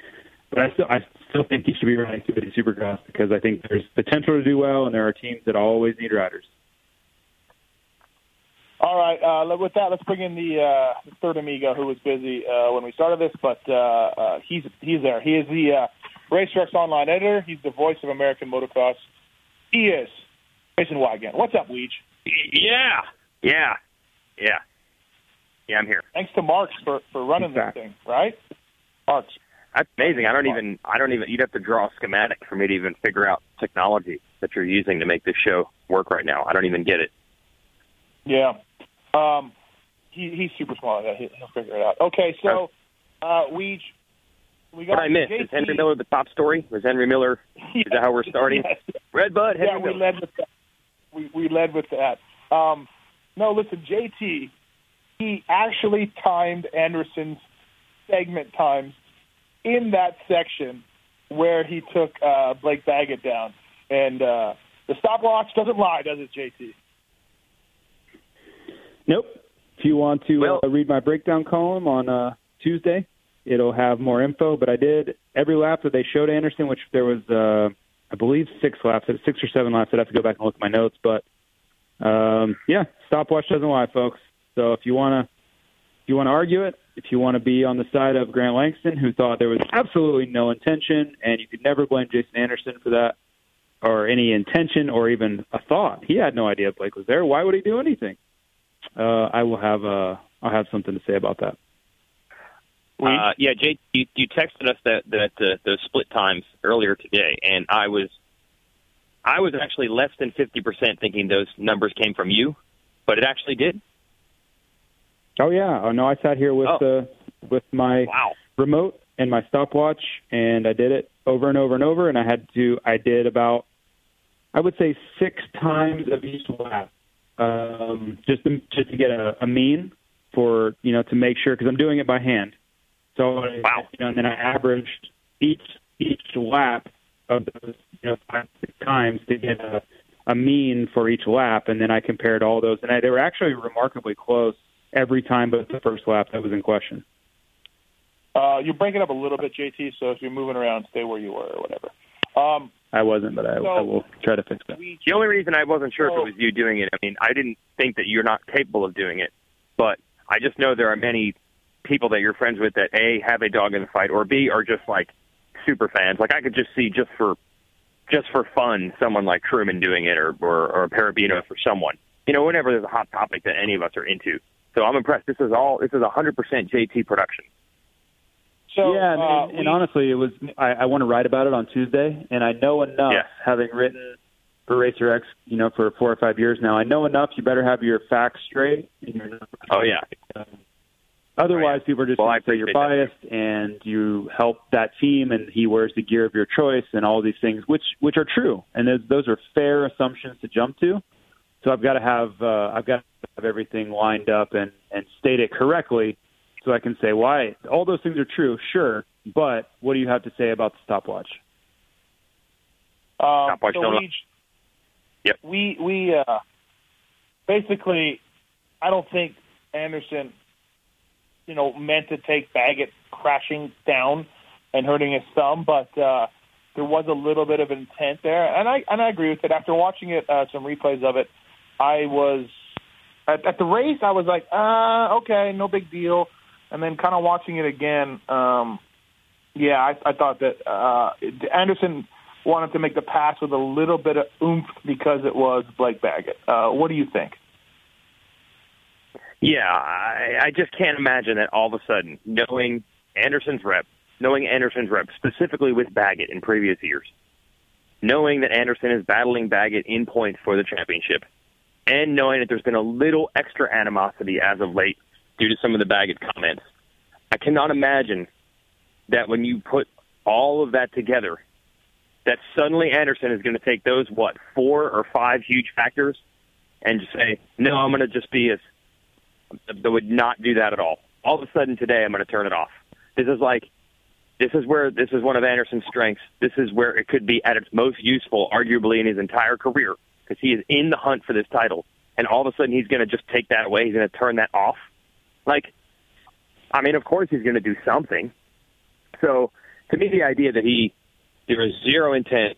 But I still I still think he should be riding 250 Supercross because I think there's potential to do well, and there are teams that always need riders. All right. Uh, with that, let's bring in the uh, the third amigo who was busy uh, when we started this, but uh, uh, he's he's there. He is the uh, Racer X online editor. He's the voice of American motocross. He is Jason Weigandt. What's up, Weege? Yeah, yeah, yeah, yeah. I'm here. Thanks to Matthes for for running this thing, right? Matthes. That's amazing. I don't even. I don't even. You'd have to draw a schematic for me to even figure out technology that you're using to make this show work right now. I don't even get it. Yeah. Um, he, he's super smart. He, he'll figure it out. Okay, so Uh, we we got What I missed JT. is Henry Miller the top story. Was Henry Miller? Is that how we're starting? Yes. Red Bud. Henry yeah, we Miller. led with that. We we led with that. Um, no, listen, JT, he actually timed Anderson's segment times in that section where he took uh, Blake Baggett down, and uh, the stopwatch doesn't lie, does it, JT? Nope. If you want to Well- uh, read my breakdown column on uh, Tuesday, it'll have more info. But I did every lap that they showed Anderson, which there was, uh, I believe, six laps, six or seven laps. I'd have to go back and look at my notes. But um, yeah, stopwatch doesn't lie, folks. So if you want to, if you want to argue it, if you want to be on the side of Grant Langston, who thought there was absolutely no intention, and you could never blame Jason Anderson for that, or any intention, or even a thought. He had no idea Blake was there. Why would he do anything? uh, I will have uh, I'll have something to say about that. Uh, yeah, Jay, you, you texted us that that uh, those split times earlier today, and I was I was actually less than fifty percent thinking those numbers came from you, but it actually did. Oh yeah, oh no, I sat here with Oh. uh, with my Wow. remote and my stopwatch, and I did it over and over and over, and I had to I did about I would say six times of each lap, um, just to, just to get a, a mean for you know to make sure because I'm doing it by hand. So Wow. you know, and then I averaged each each lap of those you know five six times to get a a mean for each lap, and then I compared all those, and I, they were actually remarkably close every time but the first lap that was in question. Uh, you're breaking up a little bit, JT. So if you're moving around, stay where you were or whatever. Um, I wasn't, but I, So- I will try to fix that. we The only reason I wasn't sure if Oh. it was you doing it, I mean, I didn't think that you're not capable of doing it, but I just know there are many people that you're friends with that a have a dog in the fight, or b are just like super fans. Like I could just see just for just for fun, someone like Truman doing it, or or, or Parabino for someone. You know, whenever there's a hot topic that any of us are into. So I'm impressed. This is all. This is 100% JT production. so yeah, and, uh, and, and honestly, it was I, I want to write about it on Tuesday, and I know enough, Yeah. having written for Racer X, you know, for four or five years now. I know enough. You better have your facts straight. And your Oh yeah. Um, Otherwise, people are just Well, going to say you're appreciate biased and you help that team, and he wears the gear of your choice, and all these things, which which are true, and those, those are fair assumptions to jump to. So I've got to have uh, I've got to have everything lined up and and state it correctly, so I can say why all those things are true, sure, but what do you have to say about the stopwatch? Um, Stopwatch so don't we, Yep. we we uh, basically, I don't think Anderson, you know, meant to take Baggett crashing down and hurting his thumb, but uh, there was a little bit of intent there, and I and I agree with it. After watching it, uh, some replays of it, I was at, at the race. I was like, uh, okay, no big deal, and then kind of watching it again. Um, yeah, I, I thought that uh, Anderson wanted to make the pass with a little bit of oomph because it was Blake Baggett. Uh, what do you think? Yeah, I, I just can't imagine that all of a sudden, knowing Anderson's rep, knowing Anderson's rep specifically with Baggett in previous years, knowing that Anderson is battling Baggett in points for the championship, and knowing that there's been a little extra animosity as of late due to some of the Baggett comments, I cannot imagine that when you put all of that together, that suddenly Anderson is going to take those what four or five huge factors and just say, no, I'm going to just be as that would not do that at all. All of a sudden today, I'm going to turn it off. This is like, this is where this is one of Anderson's strengths. This is where it could be at its most useful, arguably in his entire career, because he is in the hunt for this title. And all of a sudden, he's going to just take that away. He's going to turn that off. Like, I mean, of course, he's going to do something. So, to me, the idea that he there was zero intent,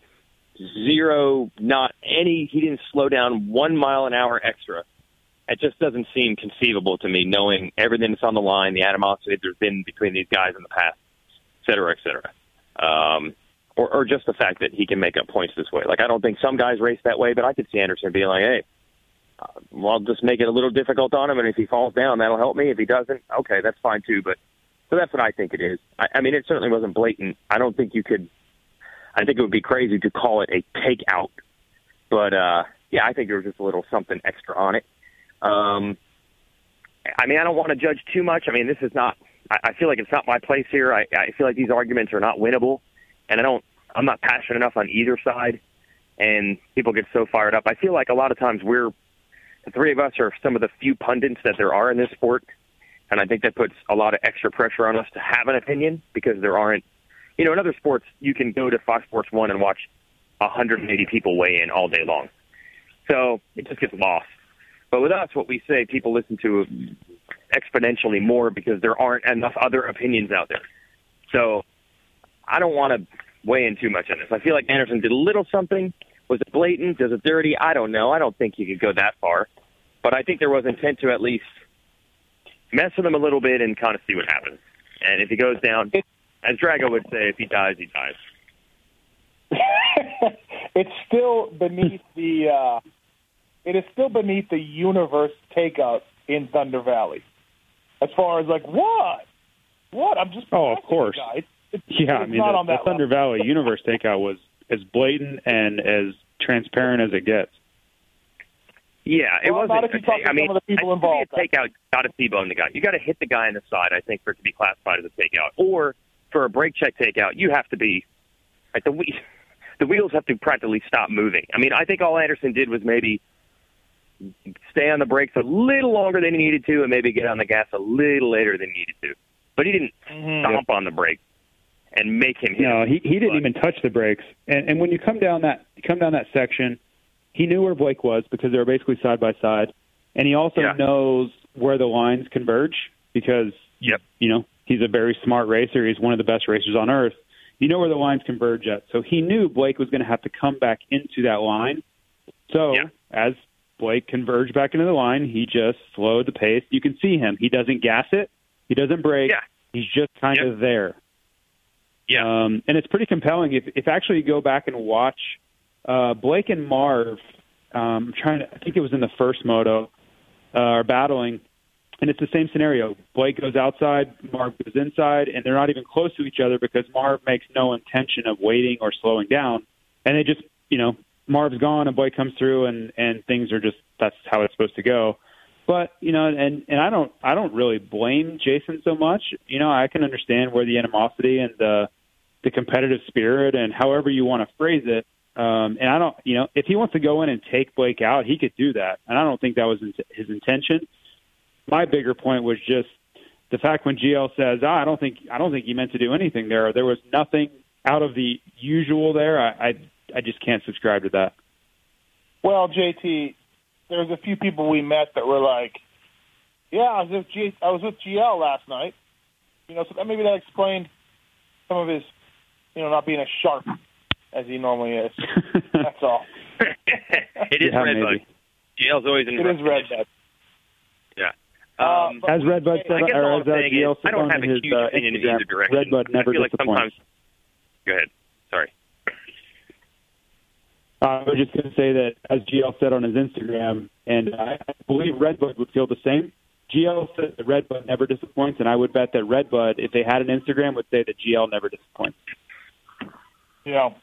zero, not any, he didn't slow down one mile an hour extra it just doesn't seem conceivable to me, knowing everything that's on the line, the animosity there's been between these guys in the past, et cetera, et cetera. Um, or, or just the fact that he can make up points this way. Like, I don't think some guys race that way, but I could see Anderson being like, hey, uh, well, I'll just make it a little difficult on him, and if he falls down, that'll help me. If he doesn't, okay, that's fine too. But so that's what I think it is. I, I mean, it certainly wasn't blatant. I don't think you could. I think it would be crazy to call it a takeout, but uh, yeah, I think there was just a little something extra on it. Um, I mean, I don't want to judge too much. I mean, this is not I, I feel like it's not my place here. I, I feel like these arguments are not winnable, and I don't. I'm not passionate enough on either side, and people get so fired up. I feel like a lot of times we're the three of us are some of the few pundits that there are in this sport, and I think that puts a lot of extra pressure on us to have an opinion because there aren't. You know, in other sports, you can go to Fox Sports One and watch 180 people weigh in all day long, so it just gets lost. But with us, what we say, people listen to exponentially more because there aren't enough other opinions out there. So I don't want to weigh in too much on this. I feel like Anderson did a little something. Was it blatant? Does it dirty? I don't know. I don't think you could go that far. But I think there was intent to at least mess with him a little bit and kind of see what happens. And if he goes down, as Drago would say, if he dies, he dies. it's still beneath the uh, it is still beneath the universe takeout in Thunder Valley. As far as like what, what? I'm just oh, of course, it's, it's, yeah. It's I mean, not the, on the Thunder level. Valley Universe takeout was as blatant and as transparent as it gets. Yeah, it Well, wasn't. not if you a talk take- to I mean, some of the people I involved. A takeout got to T-bone the guy. You got to hit the guy in the side, I think, for it to be classified as a takeout. Or for a brake check takeout, you have to be like the whe- the wheels have to practically stop moving. I mean, I think all Anderson did was maybe stay on the brakes a little longer than he needed to, and maybe get on the gas a little later than he needed to. But he didn't Mm-hmm. stomp on the brake and make him hit. No, he he didn't But- even touch the brakes. And and when you come down that come down that section, he knew where Blake was because they were basically side by side, and he also Yeah. knows where the lines converge because Yep. you know he's a very smart racer. He's one of the best racers on earth. You know where the lines converge at. So he knew Blake was going to have to come back into that line. So Yeah. as Blake converged back into the line, he just slowed the pace. You can see him. He doesn't gas it. He doesn't brake. Yeah. He's just kind Yep. of there. Yeah. Um, and it's pretty compelling. If, if actually you go back and watch uh, Blake and Marv, um, I'm trying to, I think it was in the first moto, uh, are battling, and it's the same scenario. Blake goes outside, Marv goes inside, and they're not even close to each other because Marv makes no intention of waiting or slowing down, and they just, you know, Marv's gone and Blake comes through, and and things are just that's how it's supposed to go. But you know, and and I don't I don't really blame Jason so much. You know, I can understand where the animosity and the the competitive spirit and however you want to phrase it. Um, and I don't, you know, if he wants to go in and take Blake out, he could do that. And I don't think that was his intention. My bigger point was just the fact when GL says, ah, I don't think, I don't think he meant to do anything there. There was nothing out of the usual there. I, I, I just can't subscribe to that. Well, JT, there's a few people we met that were like, "Yeah, I was with G- I was with GL last night." You know, so that maybe that explained some of his, you know, not being as sharp as he normally is. That's all. it is Yeah, Redbud. maybe. GL's always in It is red. Bud. Yeah. Uh, Um, As Redbud said, I or as uh, saying GL is, I said don't on have a his huge uh, opinion in Instagram, either direction. Redbud never I feel like disappoints. sometimes. Go ahead. Sorry. Uh, I was just going to say that, as GL said on his Instagram, and I I believe Redbud would feel the same. GL said that Redbud never disappoints, and I would bet that Redbud, if they had an Instagram, would say that GL never disappoints. Know,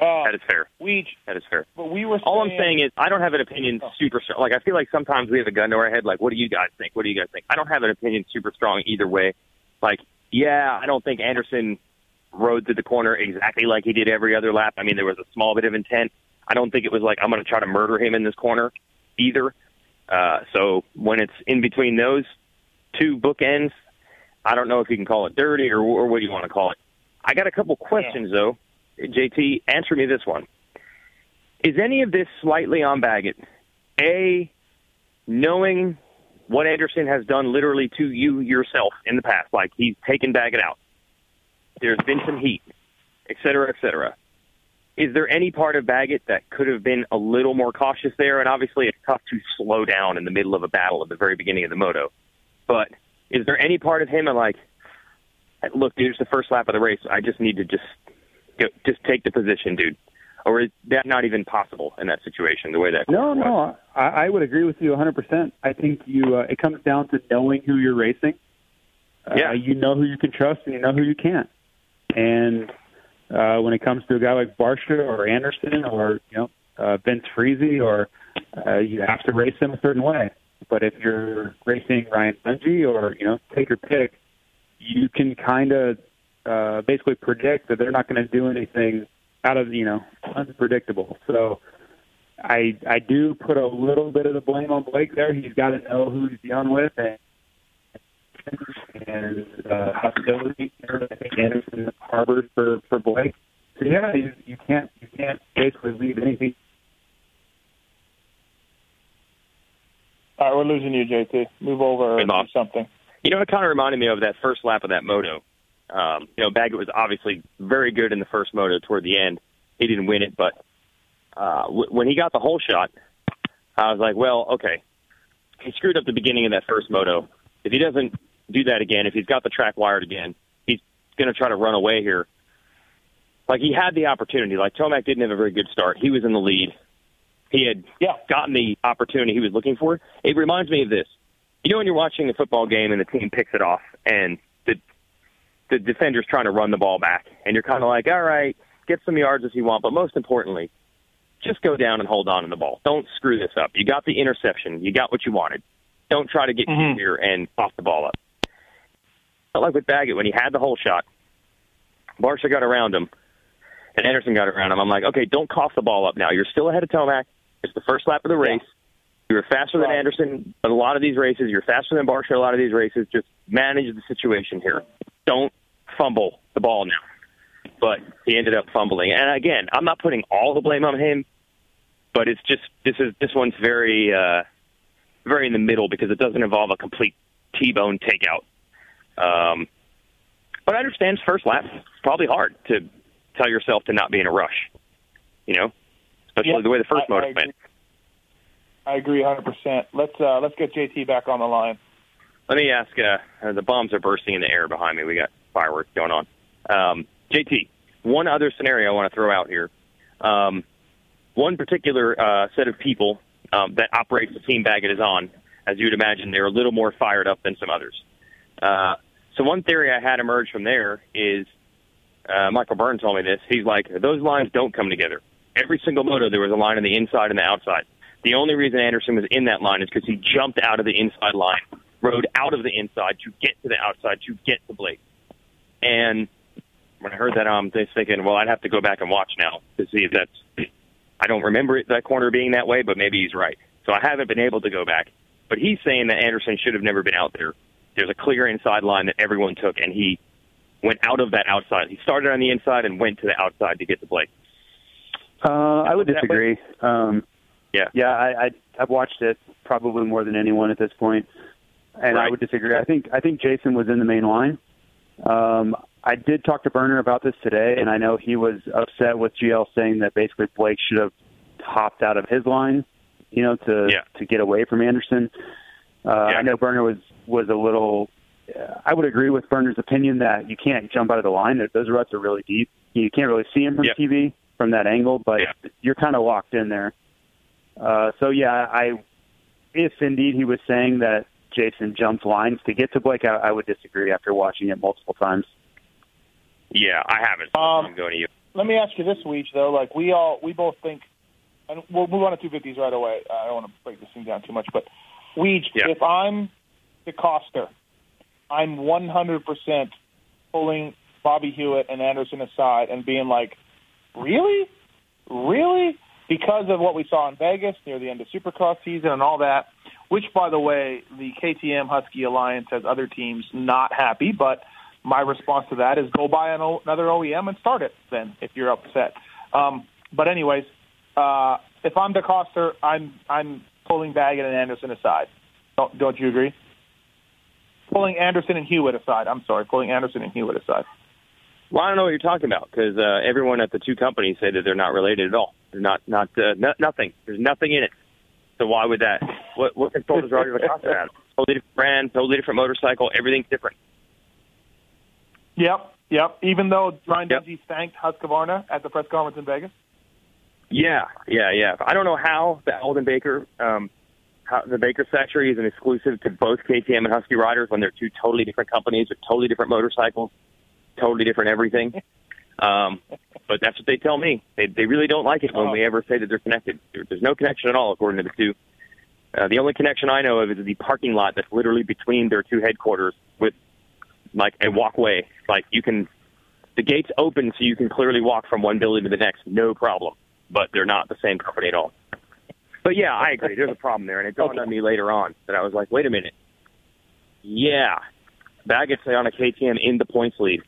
uh, That is fair. we, That is fair. but we were. All I'm saying is, I don't have an opinion super strong. Like, I feel like sometimes we have a gun to our head. Like, what do you guys think? What do you guys think? I don't have an opinion super strong either way. Like, yeah, I don't think Anderson rode to the corner exactly like he did every other lap. I mean, there was a small bit of intent. I don't think it was like I'm going to try to murder him in this corner either. Uh, so when it's in between those two bookends, I don't know if you can call it dirty or, or what do you want to call it. I got a couple questions though. JT, answer me this one. Is any of this slightly on Baggett? A, knowing what Anderson has done literally to you yourself in the past, like he's taken Baggett out. There's been some heat, et cetera, et cetera. Is there any part of Baggett that could have been a little more cautious there? And obviously, it's tough to slow down in the middle of a battle at the very beginning of the moto. But is there any part of him that like, look, dude, it's the first lap of the race. I just need to just just take the position, dude. Or is that not even possible in that situation? The way that No, was? no, I, I would agree with you 100%. I think you. Uh, it comes down to knowing who you're racing. Uh, Yeah. You know who you can trust, and you know who you can't. And uh, when it comes to a guy like Barcia or Anderson or you know uh, Vince Friese, or uh, you have to race them a certain way. But if you're racing Ryan Dungey or you know take your pick, you can kind of uh, basically predict that they're not going to do anything out of you know unpredictable. So I I do put a little bit of the blame on Blake there. He's got to know who he's dealing with and and uh, hostility. I think Anderson harbored for for Blake. So yeah, you, you can't you can't basically leave anything. All right, we're losing you, JT. Move over and do something. You know, it kind of reminded me of that first lap of that moto. Um, you know, Baggett was obviously very good in the first moto toward the end. He didn't win it, but uh, w- when he got the whole shot, I was like, well, okay, he screwed up the beginning of that first moto. If he doesn't do that again, if he's got the track wired again, he's going to try to run away here. Like he had the opportunity. Like Tomac didn't have a very good start. He was in the lead. He had yeah. gotten the opportunity he was looking for. It reminds me of this. You know when you're watching a football game and the team picks it off and the defender's trying to run the ball back and you're kind of like, all right, get some yards if you want, but most importantly, just go down and hold on to the ball. Don't screw this up. You got the interception. You got what you wanted. Don't try to get mm-hmm. here and off the ball up. But like with Baggett, when he had the whole shot, Barcia got around him, and Anderson got around him. I'm like, okay, don't cough the ball up now. You're still ahead of Tomac. It's the first lap of the race. You're faster than Anderson in a lot of these races. You're faster than Barcia a lot of these races. Just manage the situation here. Don't fumble the ball now. But he ended up fumbling. And again, I'm not putting all the blame on him, but it's just this is this one's very uh, very in the middle because it doesn't involve a complete T-bone takeout. Um, but I understand first lap. It's probably hard to tell yourself to not be in a rush. You know, especially yep. the way the first I, motor I went. I agree 100%. Let's uh, let's get JT back on the line. Let me ask. Uh, the bombs are bursting in the air behind me. We got fireworks going on. Um, JT, one other scenario I want to throw out here. Um, one particular uh, set of people um, that operates the team Baggett is on, as you'd imagine, they're a little more fired up than some others. Uh, so one theory I had emerged from there is uh, Michael Byrne told me this. He's like, those lines don't come together. Every single moto, there was a line on the inside and the outside. The only reason Anderson was in that line is because he jumped out of the inside line, rode out of the inside to get to the outside to get to Blake. And when I heard that, I'm just thinking, well, I'd have to go back and watch now to see if that's. I don't remember it, that corner being that way, but maybe he's right. So I haven't been able to go back. But he's saying that Anderson should have never been out there. There's a clear inside line that everyone took, and he went out of that outside. He started on the inside and went to the outside to get to Blake. Uh, I would disagree. Um, yeah, yeah, I, I I've watched it probably more than anyone at this point, and right. I would disagree. I think I think Jason was in the main line. Um, I did talk to Burner about this today, and I know he was upset with GL saying that basically Blake should have hopped out of his line, you know, to yeah. to get away from Anderson. Uh, yeah. I know Burner was was a little. I would agree with Burner's opinion that you can't jump out of the line. Those ruts are really deep. You can't really see them from yep. TV from that angle, but yeah. you're kind of locked in there. Uh, so yeah, I if indeed he was saying that Jason jumped lines to get to Blake, I, I would disagree after watching it multiple times. Yeah, I haven't. So um, I'm going to you. Let me ask you this, Weech, though. Like we all, we both think, and we'll move on to two fifties right away. I don't want to break this thing down too much, but Weech, yeah. if I'm the De Coster, I'm 100% pulling Bobby Hewitt and Anderson aside and being like, really, really, because of what we saw in Vegas near the end of Supercross season and all that. Which, by the way, the KTM Husky Alliance has other teams not happy, but my response to that is go buy an o- another OEM and start it then if you're upset. Um, but anyways, uh, if I'm De Coster, I'm I'm pulling Baggett and Anderson aside. Don't don't you agree? Pulling Anderson and Hewitt aside. I'm sorry, pulling Anderson and Hewitt aside. Well, I don't know what you're talking about because uh, everyone at the two companies say that they're not related at all. They're not not uh, no, nothing. There's nothing in it. So why would that? What what control does Roger De Coster have? Totally different brand, totally different motorcycle. Everything's different. Yep, yep. Even though Ryan Yep. Dungey thanked Husqvarna at the press conference in Vegas. Yeah, yeah, yeah. I don't know how the Aldon Baker, um, how the Baker factory is an exclusive to both KTM and Husky riders when they're two totally different companies with totally different motorcycles, totally different everything. Um, but that's what they tell me. They they really don't like it when we ever say that they're connected. There, there's no connection at all, according to the two. Uh, the only connection I know of is the parking lot that's literally between their two headquarters with like a walkway. Like you can, the gates open so you can clearly walk from one building to the next, no problem. But they're not the same company at all. But yeah, I agree. There's a problem there, and it dawned on me later on that I was like, wait a minute. Yeah, Baggett's on a KTM in the points lead,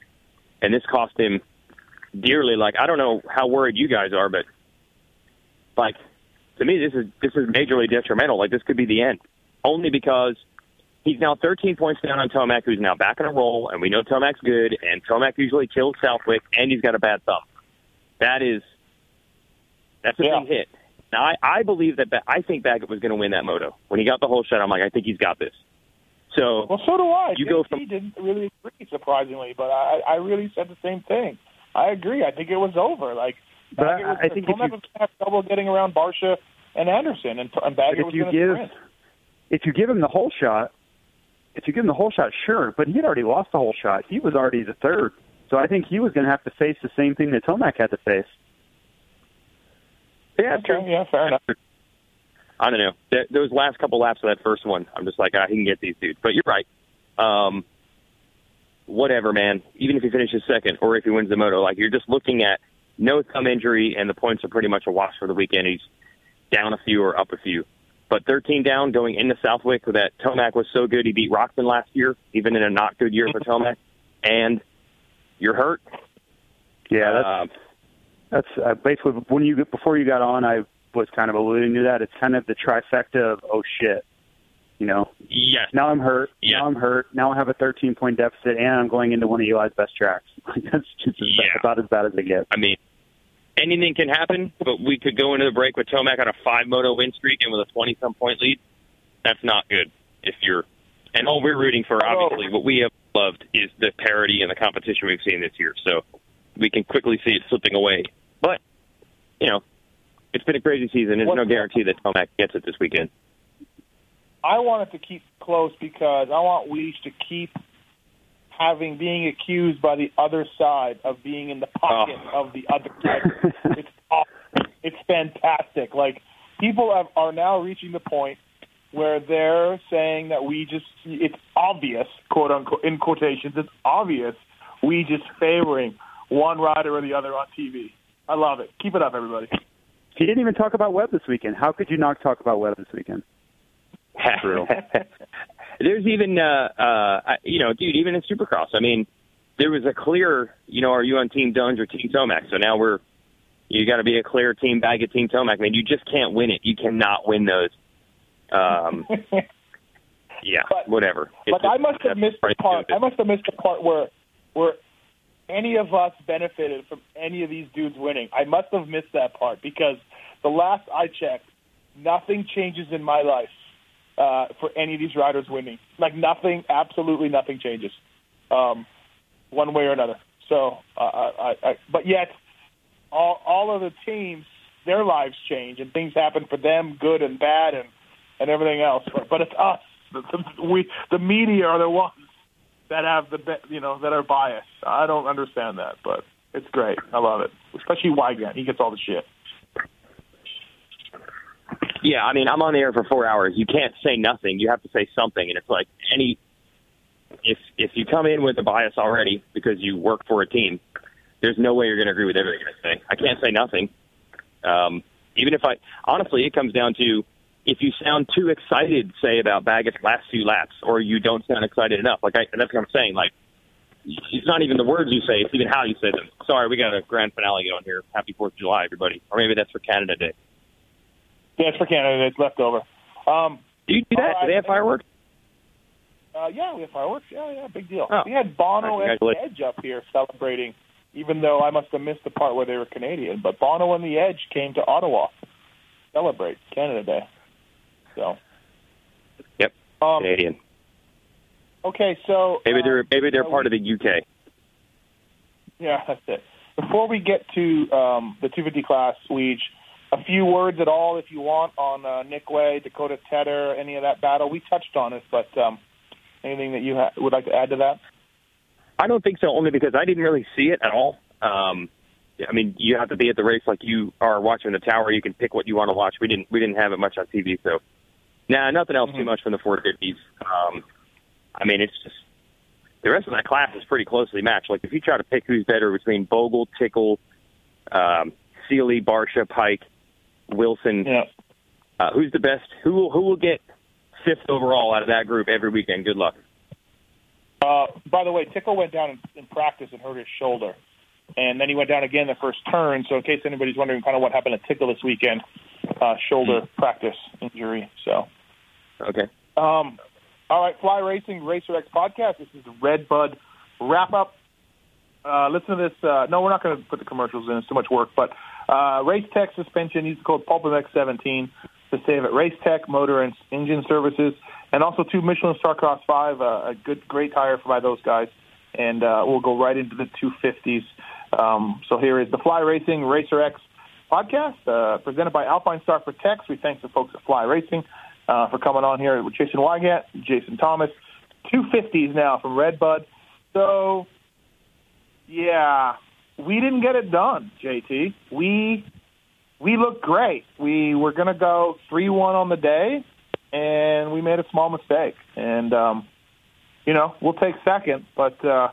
and this cost him dearly. Like I don't know how worried you guys are, but like to me, this is this is majorly detrimental. Like this could be the end, only because he's now 13 points down on Tomac, who's now back in a roll, and we know Tomac's good, and Tomac usually kills Southwick, and he's got a bad thumb. That is that's a Yeah. big hit. Now I, I believe that I think Baggett was going to win that moto when he got the whole shot. I'm like, I think he's got this. So Well, so do I. You go from- didn't really agree, surprisingly, but I, I really said the same thing. I agree. I think it was over. Like, But Baggett I- was, I think if you- was have trouble getting around Barcia and Anderson, and, and But Baggett if was you going to give sprint. if you give him the whole shot, if you give him the whole shot, sure. But he had already lost the whole shot. He was already the third, so I think he was going to have to face the same thing that Tomac had to face. yeah, Okay, yeah, fair enough. I don't know. Those last couple laps of that first one, I'm just like, ah, he can get these dudes. But you're right. Um, whatever, man. Even if he finishes second or if he wins the moto, like you're just looking at no thumb injury and the points are pretty much a wash for the weekend. He's down a few or up a few. But 13 down going into Southwick with that Tomac was so good. He beat Roczen last year, even in a not good year for Tomac. And you're hurt. Yeah, that's Um, that's uh, basically when you before you got on, I was kind of alluding to that. It's kind of the trifecta of oh shit, you know. yes. Now I'm hurt. Yeah. Now I'm hurt. Now I have a 13 point deficit, and I'm going into one of Eli's best tracks. that's just Yeah. about as bad as it gets. I mean, anything can happen, but we could go into the break with Tomac on a five moto win streak and with a 20 some point lead. That's not good if you're. And all we're rooting for, oh. obviously, what we have loved is the parity and the competition we've seen this year. So we can quickly see it slipping away. But, you know, it's been a crazy season. There's no guarantee that Tomac gets it this weekend. I want it to keep close because I want Weish to keep having being accused by the other side of being in the pocket Oh. of the other side. it's awesome. it's fantastic. Like people have, are now reaching the point where they're saying that we just it's obvious, quote unquote, in quotations, it's obvious we just favoring one rider or the other on TV. I love it. Keep it up, everybody. He didn't even talk about Webb this weekend. How could you not talk about Webb this weekend? Brutal. There's even, uh, uh, you know, dude, even in Supercross. I mean, there was a clear, you know, are you on Team Duns or Team Tomac? So now we're, you got to be a clear Team Baggett, Team Tomac. Man, you just can't win it. You cannot win those. Um, yeah, But- whatever. It's But just- I must have missed the part. I must have missed the part where where any of us benefited from any of these dudes winning. I must have missed that part because the last I checked, nothing changes in my life uh, for any of these riders winning. Like nothing, absolutely nothing changes, um, one way or another. So, uh, I, I, but yet, all all of the teams, their lives change and things happen for them, good and bad, and and everything else. But, but it's us. The, the, we, the media are the ones that have the, be- you know, that are biased. I don't understand that, but it's great. I love it, especially Weigandt. He gets all the shit. Yeah, I mean, I'm on the air for four hours. You can't say nothing. You have to say something, and it's like any. If if you come in with a bias already because you work for a team, there's no way you're going to agree with everything I say. I can't say nothing. Um, even if I honestly, it comes down to if you sound too excited, say about Baggett's last few laps, or you don't sound excited enough. Like I, that's what I'm saying. Like it's not even the words you say; it's even how you say them. Sorry, we got a grand finale going here. Happy Fourth of July, everybody, or maybe that's for Canada Day. Yeah, it's for Canada. It's left over. Um, Do you do that? Do they have fireworks? uh, yeah, we have fireworks. Yeah, yeah, big deal. Oh. We had Bono and Congratulations. Edge up here celebrating, even though I must have missed the part where they were Canadian. But Bono and the Edge came to Ottawa to celebrate Canada Day. So. Yep. Um, Canadian. okay, so Maybe uh, they're maybe they're uh, part of the UK. Yeah, that's it. Before we get to um, the 250 class, Weege, a few words at all, if you want, on uh, Nick Wey, Dakota Tedder, any of that battle. We touched on it, but um, anything that you ha- would like to add to that? I don't think so, only because I didn't really see it at all. Um, I mean, you have to be at the race like you are watching the tower. You can pick what you want to watch. We didn't we didn't have it much on TV, so nah, nothing else too much from the 450s. Um, I mean, it's just the rest of that class is pretty closely matched. Like if you try to pick who's better between Bogle, Tickle, um, Seely, Barcia, Peick, Wilson, Yeah. uh, who's the best? Who will who will get fifth overall out of that group every weekend? Good luck. Uh, by the way, Tickle went down in, in practice and hurt his shoulder, and then he went down again the first turn. So in case anybody's wondering, kind of what happened to Tickle this weekend, uh, shoulder practice injury. So. Okay. Um, all right, Fly Racing Racer X podcast. This is the Red Bud wrap up. Uh, listen to this. Uh, no, we're not going to put the commercials in. It's too much work. But uh, Race Tech suspension. Use the code PulpMX17 to save at Race Tech Motor and Engine Services, and also two Michelin Star Cross Five. Uh, a good, great tire for by those guys. And uh, we'll go right into the 250s. Um, so here is the Fly Racing Racer X podcast uh, presented by Alpine Star Protects. We thank the folks at Fly Racing uh, for coming on here with Jason Weigandt, Jason Thomas. 250s now from Red Bud. So, yeah, we didn't get it done, JT. We we looked great. We were going to go 3 1 on the day, and we made a small mistake. And, um, you know, we'll take second, but, uh,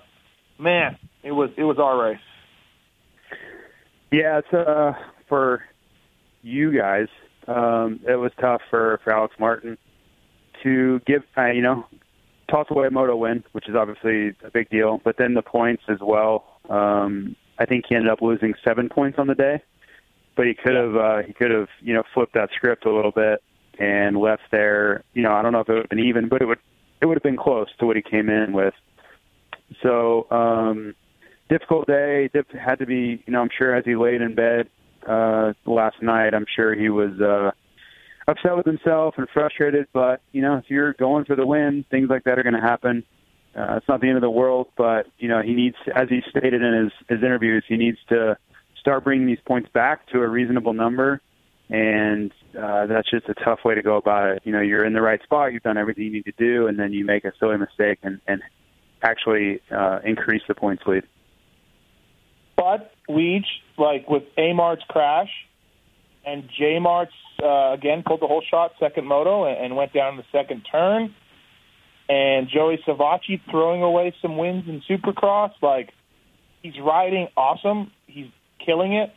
man, it was it was our race. Yeah, it's uh for you guys. Um, it was tough for for Alex Martin to give, uh, you know, toss away a moto win, which is obviously a big deal. But then the points as well. Um, I think he ended up losing seven points on the day, but he could have uh, he could have you know flipped that script a little bit and left there. You know, I don't know if it would have been even, but it would it would have been close to what he came in with. So um, difficult day. Dip, had to be, you know, I'm sure as he laid in bed uh, last night, I'm sure he was uh, upset with himself and frustrated. But you know, if you're going for the win, things like that are going to happen. Uh, it's not the end of the world, but you know, he needs, as he stated in his his interviews, he needs to start bringing these points back to a reasonable number. And uh, that's just a tough way to go about it. You know, you're in the right spot, you've done everything you need to do, and then you make a silly mistake and, and actually uh, increase the points lead. But we each, like with Amart's crash and J Mart's, uh, again, pulled the whole shot, second moto, and, and went down the second turn. And Joey Savatgy throwing away some wins in Supercross. Like, he's riding awesome. He's killing it.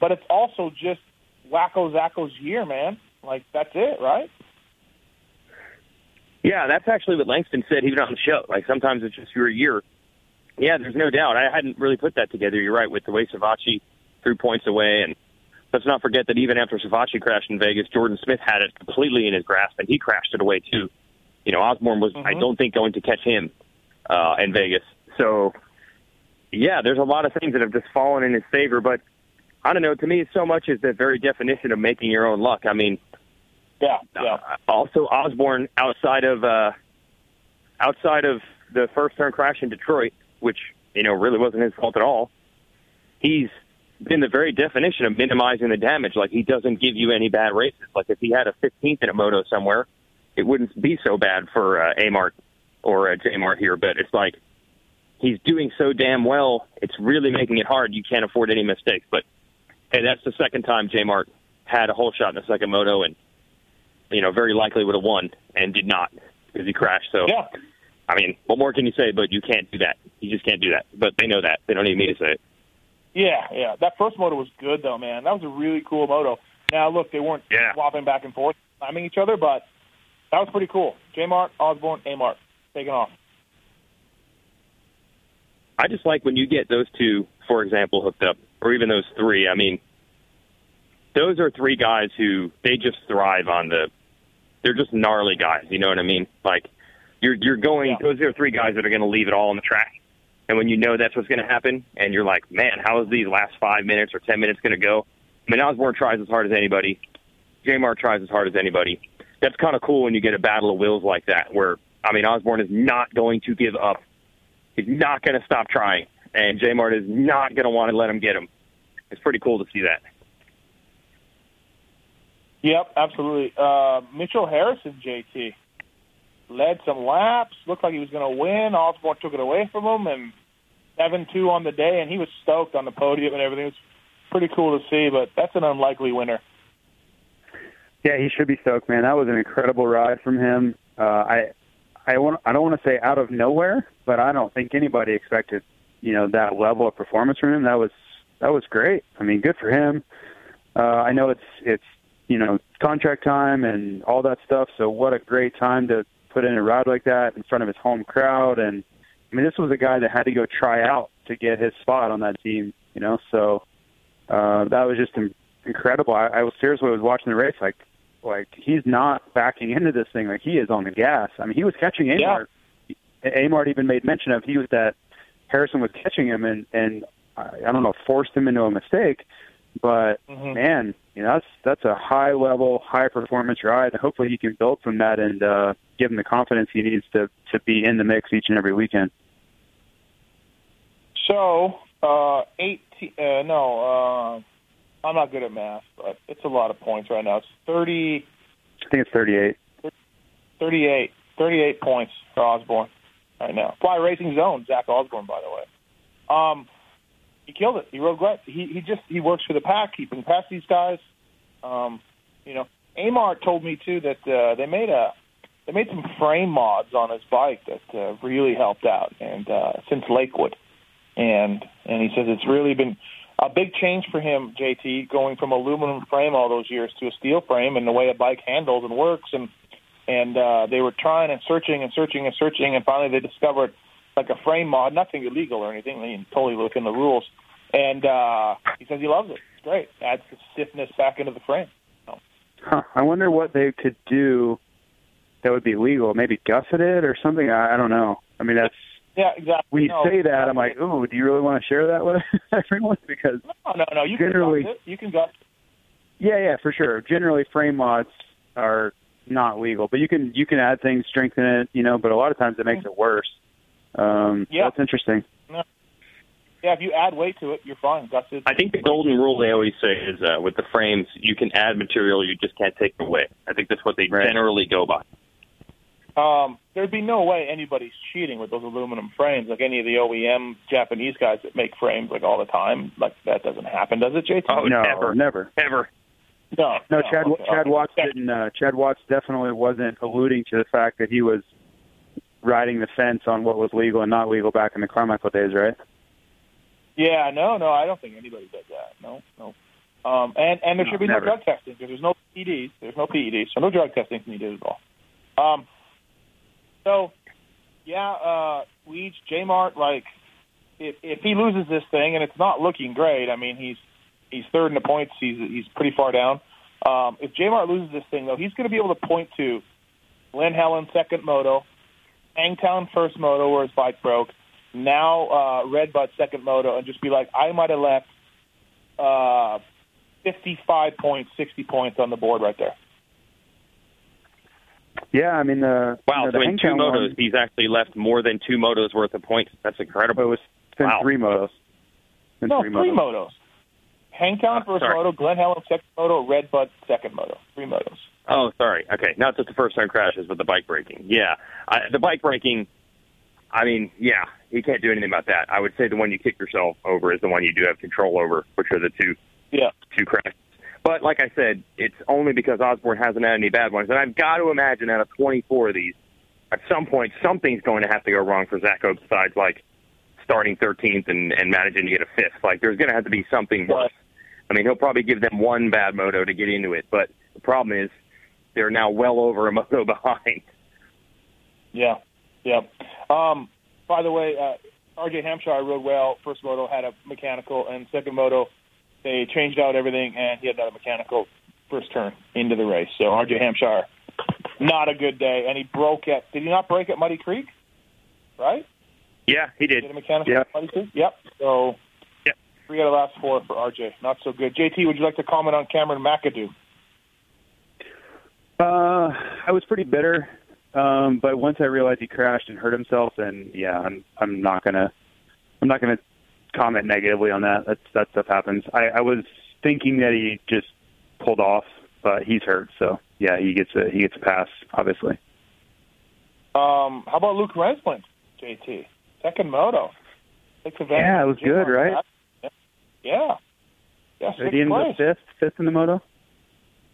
But it's also just Wacko Zacco's year, man. Like, that's it, right? Yeah, that's actually what Langston said even on the show. Like sometimes it's just your year. Yeah, there's no doubt. I hadn't really put that together. You're right with the way Savatgy threw points away, and let's not forget that even after Savatgy crashed in Vegas, Jordan Smith had it completely in his grasp, and he crashed it away too. You know, Osborne was, I don't think, going to catch him uh, in Vegas. So, yeah, there's a lot of things that have just fallen in his favor. But I don't know. To me, so much is the very definition of making your own luck. I mean, Yeah, yeah. uh, also Osborne outside of uh, outside of the first turn crash in Detroit, which you know really wasn't his fault at all. He's been the very definition of minimizing the damage. Like he doesn't give you any bad races. Like if he had a 15th in a moto somewhere, it wouldn't be so bad for uh, Amart or uh, Jmart here. But it's like he's doing so damn well. It's really making it hard. You can't afford any mistakes. But hey, that's the second time Jmart had a whole shot in the second moto and you know, very likely would have won and did not because he crashed. So, Yeah. I mean, what more can you say? But you can't do that. You just can't do that. But they know that. They don't need me to say it. Yeah, yeah. That first moto was good though, man. That was a really cool moto. Now look, they weren't Yeah. swapping back and forth, slamming each other, but that was pretty cool. J Mart, Osborne, A Mart, taking off. I just like when you get those two, for example, hooked up, or even those three. I mean, those are three guys who they just thrive on the. They're just gnarly guys. You know what I mean? Like you're you're going. Yeah. Those are three guys that are going to leave it all on the track. And when you know that's what's going to happen, and you're like, man, how is these last five minutes or ten minutes going to go? I mean, Osborne tries as hard as anybody. Jamar tries as hard as anybody. That's kind of cool when you get a battle of wills like that, where I mean, Osborne is not going to give up. He's not going to stop trying, and J Mart is not going to want to let him get him. It's pretty cool to see that. Yep, absolutely. Uh, Mitchell Harrison, JT, led some laps. Looked like he was going to win. Osborne took it away from him, and seven two on the day, and he was stoked on the podium and everything. It was pretty cool to see, but that's an unlikely winner. Yeah, he should be stoked, man. That was an incredible ride from him. Uh, I I want I don't want to say out of nowhere, but I don't think anybody expected you know that level of performance from him. That was that was great. I mean, good for him. Uh, I know it's it's you know contract time and all that stuff. So what a great time to put in a ride like that in front of his home crowd. And I mean, this was a guy that had to go try out to get his spot on that team. You know, so uh, that was just incredible. I, I was seriously was watching the race like like he's not backing into this thing. Like he is on the gas. I mean, he was catching Amart. Yeah. Amart even made mention of he was that Harrison was catching him and and I, I don't know forced him into a mistake. But mm-hmm. man, you know that's that's a high level, high performance ride. And hopefully, he can build from that and uh, give him the confidence he needs to to be in the mix each and every weekend. So, uh, eight. Uh, no, uh, I'm not good at math, but it's a lot of points right now. It's thirty. I think it's thirty-eight. Thirty-eight. Thirty-eight points for Osborne right now. Fly Racing Zone, Zach Osborne, by the way. Um, he killed it. He rode great. He he just he works for the pack, He keeping past these guys. Um, you know, Amar told me too that uh, they made a they made some frame mods on his bike that uh, really helped out, and uh, since Lakewood, and and he says it's really been a big change for him, JT, going from aluminum frame all those years to a steel frame, and the way a bike handles and works, and and uh, they were trying and searching and searching and searching, and finally they discovered like a frame mod, nothing illegal or anything, I mean, totally within the rules. And uh, he says he loves it. It's great. Adds the stiffness back into the frame. So. Huh. I wonder what they could do that would be legal. Maybe gusset it or something. I, I don't know. I mean, that's yeah, exactly. When you no, say that, I'm like, oh, do you really want to share that with everyone? Because no, no, no. You generally, can You can gusset. Yeah, yeah, for sure. Generally, frame mods are not legal, but you can you can add things, strengthen it, you know. But a lot of times it makes it worse. Um, yeah, that's interesting. Yeah. yeah, if you add weight to it, you're fine. That's it. I think the golden rule they always say is uh, with the frames, you can add material, you just can't take it away. I think that's what they right. generally go by. Um, there'd be no way anybody's cheating with those aluminum frames, like any of the OEM Japanese guys that make frames like all the time. Like that doesn't happen, does it, JT? Oh, no, never, never, ever. No, no. no Chad okay. Chad Watts didn't. Uh, Chad Watts definitely wasn't alluding to the fact that he was riding the fence on what was legal and not legal back in the Carmichael days, right? Yeah, no, no, I don't think anybody did that. No, no. Um, and and there no, should be never. no drug testing because there's no PEDs. There's no PEDs, so no drug testing can be needed at all. Um, so, yeah, uh, Weege, J Mart, like, if if he loses this thing and it's not looking great, I mean, he's he's third in the points. He's he's pretty far down. Um, if J Mart loses this thing, though, he's going to be able to point to Glen Helen second moto, Hangtown first moto where his bike broke, now uh, Redbud second moto, and just be like, I might have left uh, 55 points, 60 points on the board right there. Yeah, I mean the wow. You know, so in two motos, one, he's actually left more than two motos worth of points. That's incredible. It was been wow. three motos. Been no, three, three motos. motos. Hangtown first sorry. moto, Glen Helen second moto, Redbud second moto. Three motos. Oh, sorry. Okay, not just the first time crashes, but the bike breaking. Yeah, I, the bike breaking. I mean, yeah, you can't do anything about that. I would say the one you kick yourself over is the one you do have control over, which are the two, yeah, two crashes. But like I said, it's only because Osborne hasn't had any bad ones, and I've got to imagine out of 24 of these, at some point something's going to have to go wrong for Zach Oaks besides like starting 13th and, and managing to get a fifth. Like there's going to have to be something worse. I mean, he'll probably give them one bad moto to get into it, but the problem is they're now well over a moto behind. Yeah, yeah. Um, by the way, uh, RJ Hampshire rode well. First moto had a mechanical, and second moto they changed out everything, and he had another mechanical first turn into the race. So RJ Hampshire, not a good day, and he broke at. Did he not break at Muddy Creek? Right. Yeah, he did. Did a mechanical yep. at Muddy Creek? Yep. So. Yep. Three out of the last four for RJ. Not so good. JT, would you like to comment on Cameron McAdoo? Uh, I was pretty bitter, um, but once I realized he crashed and hurt himself, then yeah, I'm I'm not gonna I'm not gonna comment negatively on that. That's that stuff happens. I, I was thinking that he just pulled off, but he's hurt, so yeah, he gets a he gets a pass, obviously. Um, how about Luke Renzland, JT? Second moto. Yeah, it was good, right? Yeah. Yeah. Did he end up fifth, fifth in the moto?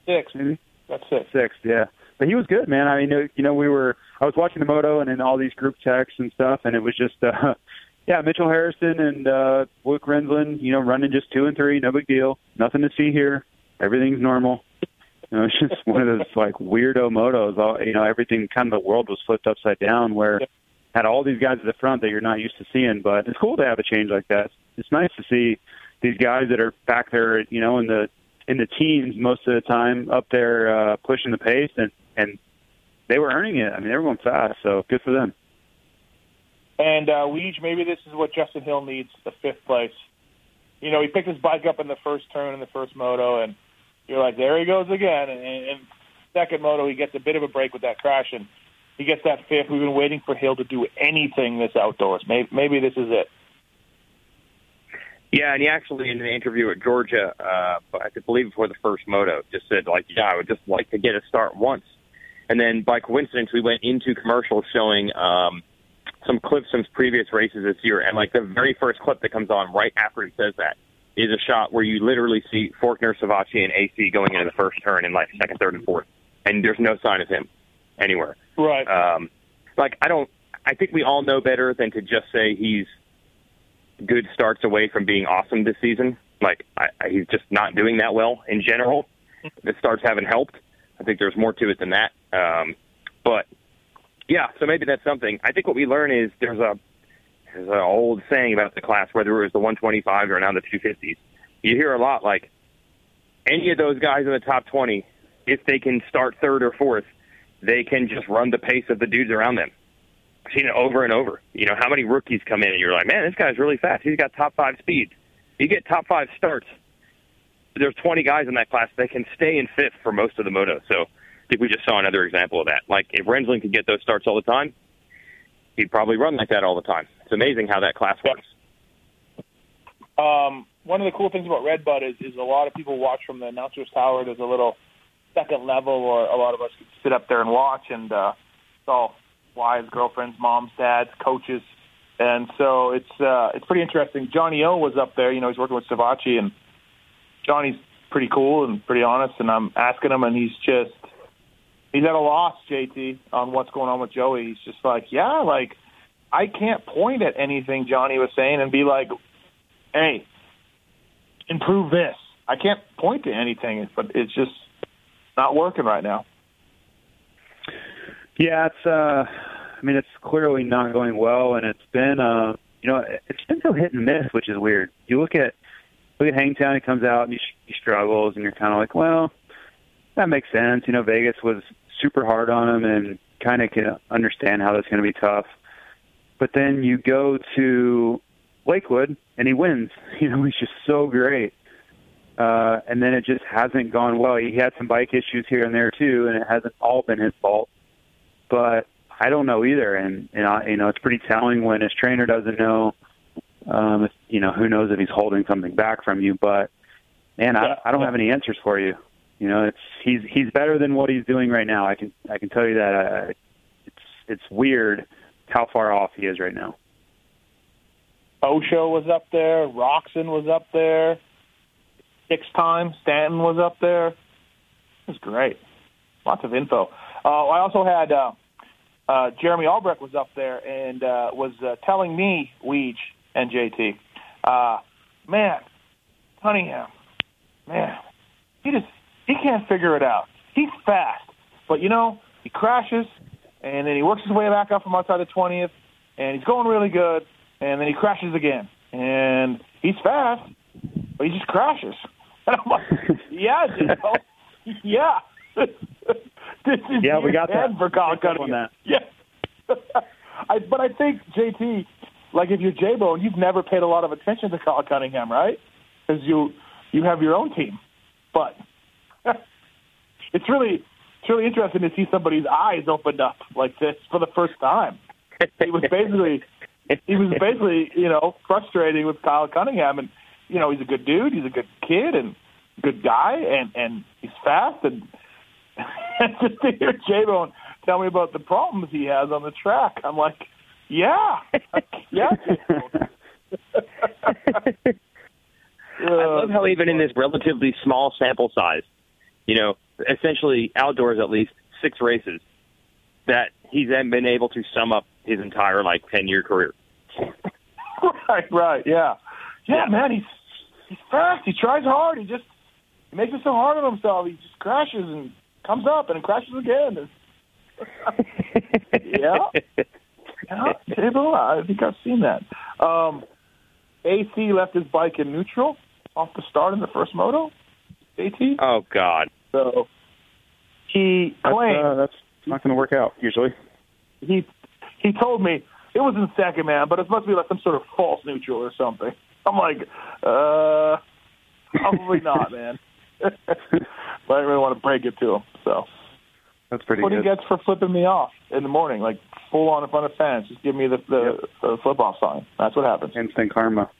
Six. Maybe. That's sixth. Sixth, yeah. But he was good, man. I mean, you know, we were. I was watching the moto and in all these group texts and stuff, and it was just, uh, yeah, Mitchell Harrison and uh, Luke Renzland, you know, running just two and three, no big deal, nothing to see here, everything's normal. You know, it's just one of those like weirdo motos. All you know, everything kind of the world was flipped upside down. Where had all these guys at the front that you're not used to seeing, but it's cool to have a change like that. It's nice to see these guys that are back there, you know, in the in the teens most of the time, up there uh, pushing the pace, and and they were earning it. I mean, they were going fast, so good for them. And uh, Weege, maybe this is what Justin Hill needs: the fifth place. You know, he picked his bike up in the first turn in the first moto, and you're like, there he goes again. And, and second moto, he gets a bit of a break with that crash, and he gets that fifth. We've been waiting for Hill to do anything this outdoors. Maybe, maybe this is it. Yeah, and he actually in an interview at Georgia, uh, I believe before the first moto, just said like, "Yeah, I would just like to get a start once." And then by coincidence, we went into commercials showing um, some clips from previous races this year, and like the very first clip that comes on right after he says that is a shot where you literally see Forkner, Savatgy, and AC going into the first turn in like second, third, and fourth, and there's no sign of him anywhere. Right. Um, like I don't. I think we all know better than to just say he's good starts away from being awesome this season. Like I, I, he's just not doing that well in general. The starts haven't helped. I think there's more to it than that. Um, but yeah, so maybe that's something. I think what we learn is there's a there's an old saying about the class, whether it was the 125 or now the 250s. You hear a lot like any of those guys in the top 20, if they can start third or fourth, they can just run the pace of the dudes around them. I've seen it over and over. You know, how many rookies come in and you're like, man, this guy's really fast. He's got top five speed. You get top five starts. There's 20 guys in that class that can stay in fifth for most of the moto. So I think we just saw another example of that. Like if Renzland could get those starts all the time, he'd probably run like that all the time. It's amazing how that class works. Um, one of the cool things about Redbud is, is a lot of people watch from the announcer's tower. There's a little second level, or a lot of us can sit up there and watch, and uh, it's all wives, girlfriends, moms, dads, coaches, and so it's uh, it's pretty interesting. Johnny O was up there. You know, he's working with Savatgy, and Johnny's pretty cool and pretty honest. And I'm asking him, and he's just he's at a loss, JT, on what's going on with Joey. He's just like, yeah, like I can't point at anything Johnny was saying and be like, hey, improve this. I can't point to anything, but it's just not working right now. Yeah, it's. uh I mean, it's clearly not going well, and it's been. uh You know, it's been so hit and miss, which is weird. You look at look at Hangtown. He comes out and he, he struggles, and you're kind of like, well, that makes sense. You know, Vegas was super hard on him, and kind of can understand how that's going to be tough. But then you go to Lakewood, and he wins. You know, he's just so great. Uh, and then it just hasn't gone well. He had some bike issues here and there too, and it hasn't all been his fault. But I don't know either, and and I, you know it's pretty telling when his trainer doesn't know. Um, if, you know, who knows if he's holding something back from you? But man, I, I don't have any answers for you. You know, it's he's he's better than what he's doing right now. I can I can tell you that. Uh, it's it's weird how far off he is right now. O Show was up there. Roczen was up there. Six times Stanton was up there. It was great. Lots of info. Uh, I also had uh, uh, Jeremy Albrecht was up there and uh, was uh, telling me, Weege and JT, uh, man, Cunningham, man, he just he can't figure it out. He's fast, but you know he crashes and then he works his way back up from outside the twentieth, and he's going really good, and then he crashes again, and he's fast, but he just crashes. And I'm like, yeah, you know, yeah. this is yeah, we got that for Colin Cunningham. On that. Yeah, I, but I think JT, like if you're J Bone, you've never paid a lot of attention to Colin Cunningham, right? Because you you have your own team, but it's really it's really interesting to see somebody's eyes opened up like this for the first time. He was basically he was basically you know frustrating with Kyle Cunningham, and you know he's a good dude, he's a good kid, and good guy, and and he's fast, and just to hear J Bone tell me about the problems he has on the track, I'm like, yeah, yeah. I love how uh, even in this relatively small sample size, you know, essentially outdoors at least six races that he's then been able to sum up his entire like ten year career. right, right, yeah. yeah, Yeah. man. He's he's fast. He tries hard. He just he makes it so hard on himself. He just crashes and comes up and crashes again. yeah. Yeah, Table, I think I've seen that. Um, AC left his bike in neutral off the start in the first moto. AT. Oh God. So he That's, uh, that's not going to work out usually. he he told me it was in second, man, but it must be like some sort of false neutral or something. I'm like, uh, probably not, man. but I didn't really want to break it to him. So That's pretty good. what good. he gets for flipping me off in the morning, like full on in front of fans, just give me the the, the flip off sign. That's what happens. Instant karma.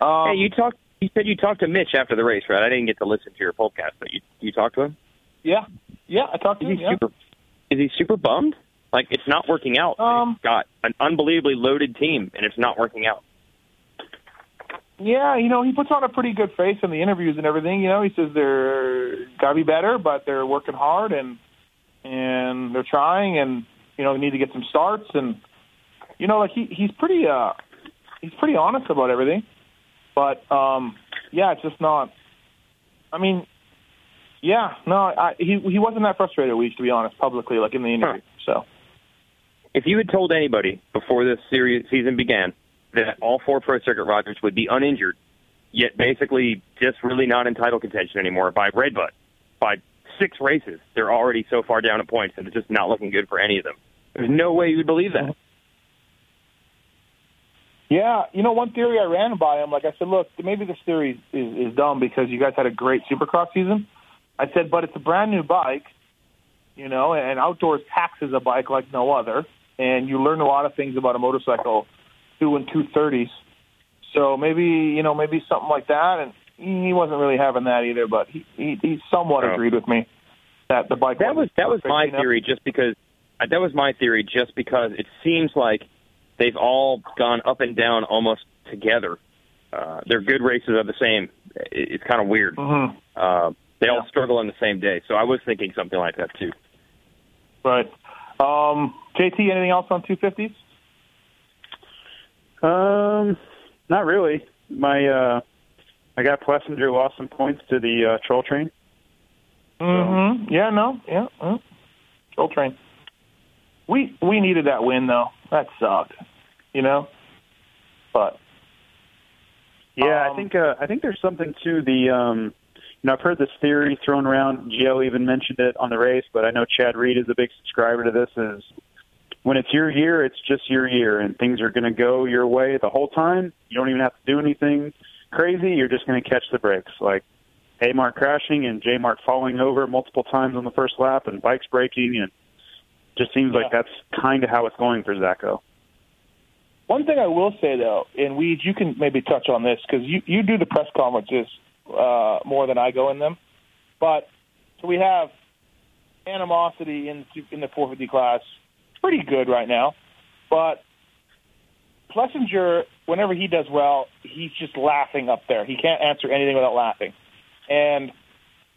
Um, hey, you talked. You said you talked to Mitch after the race, right? I didn't get to listen to your podcast, but you you talked to him. yeah, yeah, I talked to Is him. he Yeah. super? Is he super bummed? Like it's not working out. Um, He's got an unbelievably loaded team, and it's not working out. Yeah, you know, he puts on a pretty good face in the interviews and everything. You know, he says they're got to be better, but they're working hard and and they're trying, and you know, they need to get some starts. And you know, like he he's pretty uh he's pretty honest about everything. But um yeah, it's just not. I mean, yeah, no, I, he he wasn't that frustrated week to be honest, publicly, like in the interview. So If you had told anybody before this series season began that all four Pro Circuit Rogers would be uninjured, yet basically just really not in title contention anymore by Redbud, by six races, they're already so far down at points, and it's just not looking good for any of them. There's no way you would believe that. Yeah, you know, one theory I ran by him, like I said, look, maybe this theory is, is dumb because you guys had a great Supercross season. I said, but it's a brand new bike, you know, and outdoors taxes a bike like no other, and you learn a lot of things about a motorcycle doing two thirties. So maybe you know, maybe something like that, and he wasn't really having that either, but he he, he somewhat Oh. agreed with me that the bike That was that was my know? theory, just because that was my theory, just because it seems like they've all gone up and down almost together. Uh, their good races are the same. It's kind of weird. Mhm. Uh, they all struggle on the same day, so I was thinking something like that too. Right. Um, JT, anything else on two fifties? Um, not really. My uh, I got Plessinger lost some points to the uh, troll train. Mm-hmm. Yeah, no, yeah. Mm. Troll train. We we needed that win though. That sucked. You know? But Yeah, Um, I think uh, I think there's something to the. Um, you know, I've heard this theory thrown around. GL even mentioned it on the race, but I know Chad Reed is a big subscriber to this. Is when it's your year, it's just your year, and things are going to go your way the whole time. You don't even have to do anything crazy. You're just going to catch the breaks, like A Mart crashing and J Mart falling over multiple times on the first lap, and bikes breaking, and just seems like that's kind of how it's going for Zacho. one thing I will say though, and Weed, you can maybe touch on this because you you do the press conferences uh, more than I go in them. But so we have animosity in in the 450 class, pretty good right now. But Plessinger, whenever he does well, he's just laughing up there. He can't answer anything without laughing. And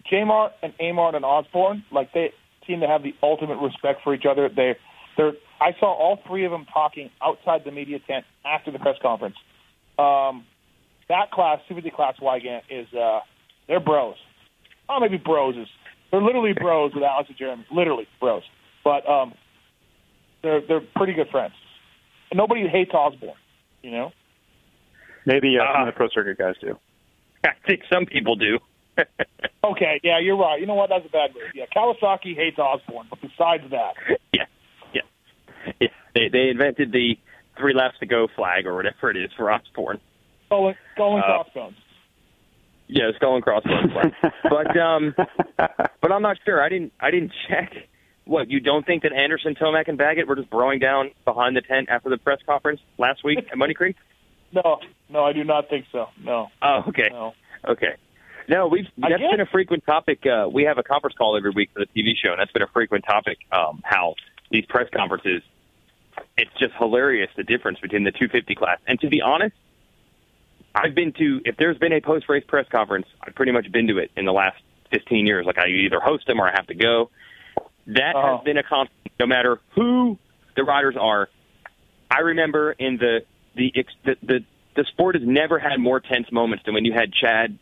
J-Mart and Amart and Osborne, like they seem to have the ultimate respect for each other. They, they're. I saw all three of them talking outside the media tent after the press conference. Um, that class, 250 class Weigandt, is uh, they're bros. Oh, maybe bros is. They're literally bros with Alex and Jeremy. Literally bros. But um, they're they're pretty good friends. And nobody hates Osborne. You know. Maybe uh, some Ah. of the pro circuit guys do. I think some people do. Okay, yeah, you're right. You know what? That's a bad move. Yeah, Kawasaki hates Osborne, but besides that, yeah, yeah, yeah. They they invented the three laps to go flag or whatever it is for Osborne. going going Uh, crossbones. Yeah, skull and crossbones flag. but um, but I'm not sure. I didn't I didn't check. What you don't think that Anderson, Tomac, and Baggett were just broing down behind the tent after the press conference last week at Muddy Creek? No, no, I do not think so. No, Oh, okay, no. okay. No, we've that's guess- been a frequent topic. Uh, we have a conference call every week for the TV show, and that's been a frequent topic. Um, how these press conferences, it's just hilarious the difference between the 250 class. And to be honest, I've been to if there's been a post race press conference, I've pretty much been to it in the last 15 years. Like I either host them or I have to go. That Uh-huh. has been a constant, no matter who the riders are. I remember in the the the the, the sport has never had more tense moments than when you had Chad,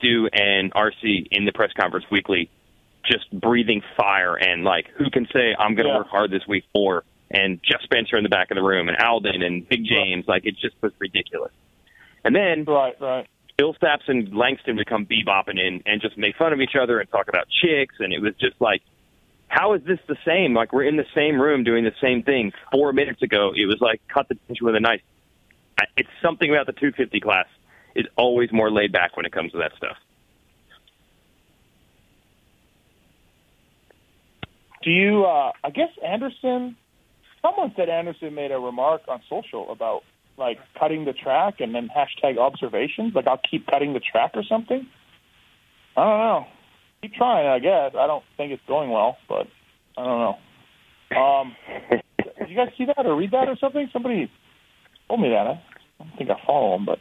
Stu, and RC in the press conference weekly, just breathing fire and like, who can say I'm going to Yeah. work hard this week more? And Jeff Spencer in the back of the room, and Aldon and Big James, like it just was ridiculous. And then Right, right. Bill Stapps and Langston would come bebopping in and just make fun of each other and talk about chicks, and it was just like, how is this the same? Like we're in the same room doing the same thing. Four minutes ago, it was like cut the tension with a knife. It's something about the 250 class is always more laid back when it comes to that stuff. Do you? Uh, I guess Anderson. Someone said Anderson made a remark on social about like cutting the track and then hashtag observations. Like I'll keep cutting the track or something. I don't know. Keep trying, I guess. I don't think it's going well, but I don't know. Um, did you guys see that or read that or something? Somebody told me that. I don't think I follow them, but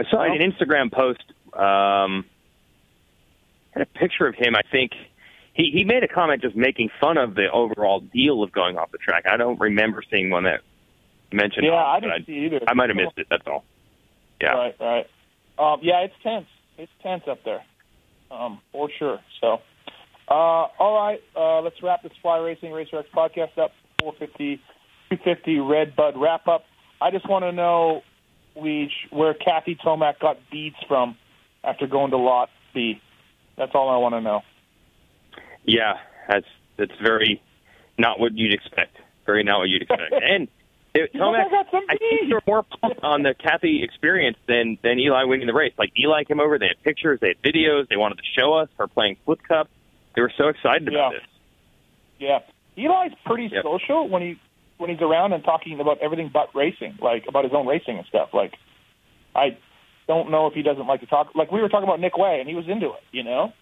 I saw an Instagram post. Um, had a picture of him. I think he he made a comment just making fun of the overall deal of going off the track. I don't remember seeing one that mentioned. yeah, off, I didn't see either. I might have missed it. That's all. Yeah. Right, right. Um, yeah, it's tense. It's tense up there, um, for sure. So, uh, all right, uh, let's wrap this Fly Racing Racer X podcast up. 450, 250 Red Bud wrap up. I just want to know, Leach, where Kathy Tomac got beads from after going to Lot B. That's all I want to know. Yeah, that's that's very not what you'd expect. Very not what you'd expect. and it, Tomac, I got some I think they're more pumped on the Kathy experience than than Eli winning the race. Like Eli came over, they had pictures, they had videos, they wanted to show us her playing flip cup. They were so excited about Yeah. this. Yeah, Eli's pretty Yep. social when he when he's around and talking about everything but racing, like about his own racing and stuff. Like, I don't know if he doesn't like to talk. Like we were talking about Nick Wey, and he was into it. You know,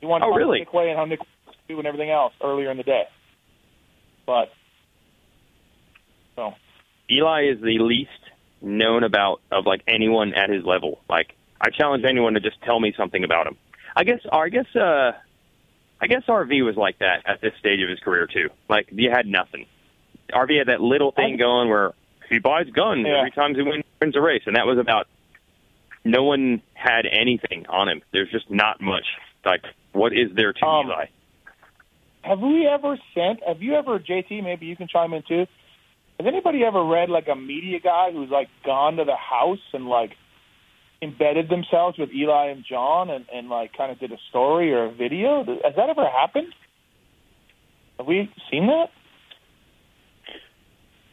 he wanted to Oh, talk really? about Nick Wey and how Nick was doing everything else earlier in the day. But so Eli is the least known about of like anyone at his level. Like I challenge anyone to just tell me something about him. I guess I guess uh I guess RV was like that at this stage of his career too. Like you had nothing. RV had that little thing going where he buys guns Yeah. every time he wins, wins a race, and that was about. No one had anything on him. There's just not much. Like, what is there to Um, Eli? have we ever sent? Have you ever, JT? Maybe you can chime in too. Has anybody ever read like a media guy who's like gone to the house and like embedded themselves with Eli and John and, and like kind of did a story or a video? Has that ever happened? Have we seen that?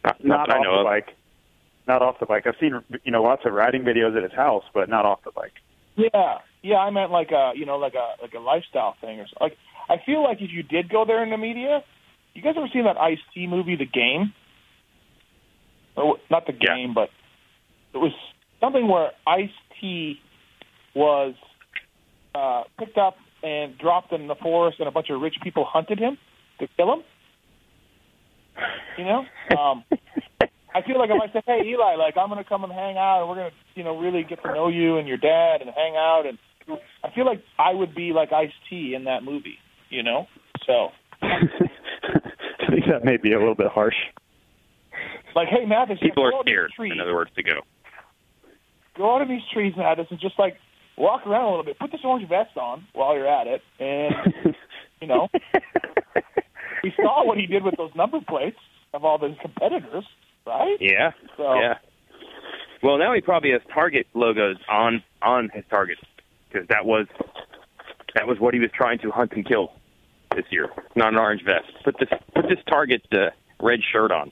Not, Not I off the of. bike. Not off the bike. I've seen you know lots of riding videos at his house, but not off the bike. Yeah, yeah. I meant like a you know like a like a lifestyle thing or something. Like I feel like if you did go there in the media, you guys ever seen that Ice T movie, The Game? Or not the Yeah. game, but it was something where Ice T was uh, picked up and dropped in the forest, and a bunch of rich people hunted him to kill him. You know, um, I feel like if I say, "Hey, Eli, like I'm going to come and hang out, and we're going to, you know, really get to know you and your dad and hang out," and I feel like I would be like Ice T in that movie. You know, so I think that may be a little bit harsh. like, hey, Matthes, People go are out in scared, trees. in other words, to go. go out in these trees, Matthes, and just like walk around a little bit. Put this orange vest on while you're at it, and you know, we saw what he did with those number plates of all those competitors, right? Yeah. So- Yeah. Well, now he probably has Target logos on on his target because that was that was what he was trying to hunt and kill this year. Not an orange vest. Put this put this Target uh, red shirt on.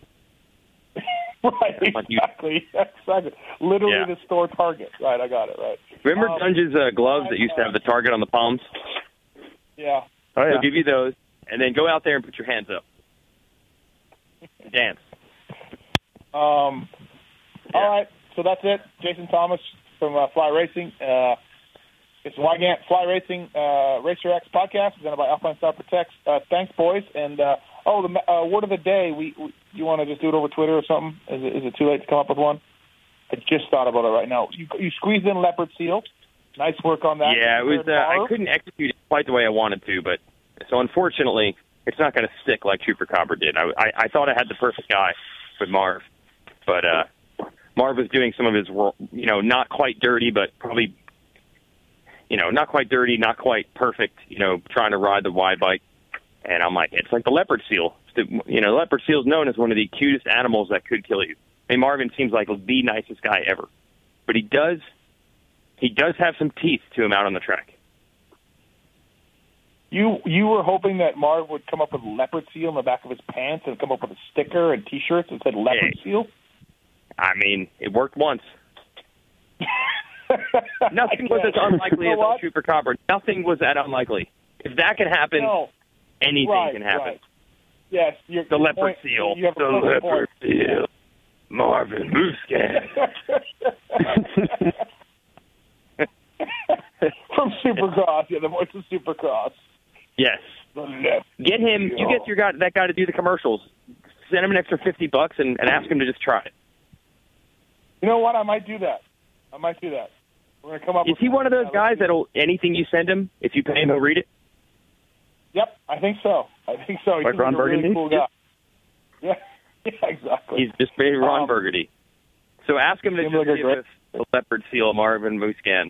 right, exactly, exactly. Literally Yeah. the store Target. Right, I got it. Right. Remember Um, Dunge's uh, gloves that used to have the Target on the palms? Yeah. Oh yeah. They'll give you those, and then go out there and put your hands up. Dance. Um, Yeah. All right, so that's it. Jason Thomas from uh, Fly Racing. Uh, it's Weigandt Fly Racing uh, Racer X podcast presented by Alpinestars Protects. Uh, thanks, boys. And uh, oh, the uh, word of the day. We, we you want to just do it over Twitter or something? Is it, is it too late to come up with one? I just thought about it right now. You, you squeezed in leopard seal. Nice work on that. Yeah, it was. Uh, I couldn't execute it quite the way I wanted to, but so unfortunately, it's not going to stick like Chupacabra did. I, I, I thought I had the perfect guy with Marv, but uh, Marv was doing some of his, you know, not quite dirty, but probably, you know, not quite dirty, not quite perfect. You know, trying to ride the wide bike, and I'm like, it's like the leopard seal. You know, leopard seal is known as one of the cutest animals that could kill you. I mean, Marvin seems like the nicest guy ever, but he does, he does have some teeth to him out on the track. You you were hoping that Marv would come up with leopard seal in the back of his pants and come up with a sticker and T-shirts that said leopard Hey. seal. I mean, it worked once. Nothing was as unlikely You as know what? El Chupacabra. Nothing was that unlikely. If that can happen, No, anything right, can happen. right. Yes, you're, The your leopard point- seal. You have the leopard point. seal. Marvin Musquin. From Supercross, yeah, the voice of Supercross. Yes. Get him. You get your guy, that guy to do the commercials. Send him an extra fifty bucks and, and ask him to just try it. You know what? I might do that. I might do that. We're gonna come up. Is with he one of those guys that'll anything you send him, if you pay him, he'll read it? Yep, I think so. I think so. He's Like Ron a really cool guy. Yeah, yeah, exactly. He's just very Ron Um, Burgundy. So ask him to just like give us the leopard seal Marvin Musquin.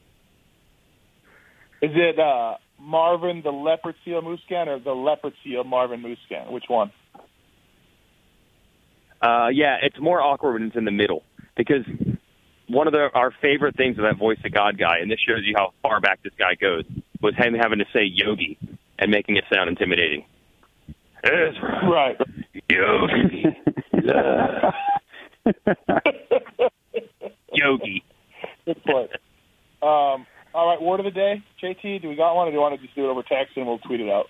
Is it uh, Marvin the leopard seal Musquin or the leopard seal Marvin Musquin? Which one? Uh, yeah, it's more awkward when it's in the middle because one of the, our favorite things of that voice of God guy, and this shows you how far back this guy goes, was him having to say yogi and making it sound intimidating. Ezra, Right. yogi, yogi. Good point. Um, all right, word of the day, JT. Do we got one, or do you want to just do it over text and we'll tweet it out?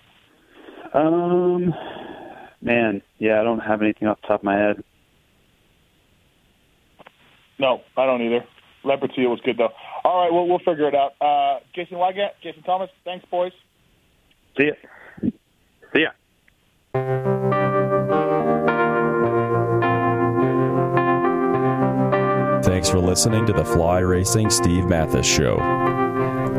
Um, man, yeah, I don't have anything off the top of my head. No, I don't either. Leopard seal was good though. All right, well we'll figure it out. Uh, Jason Weigandt, Jason Thomas, thanks boys. See ya. See ya. Thanks for listening to the Fly Racing Steve Matthes Show.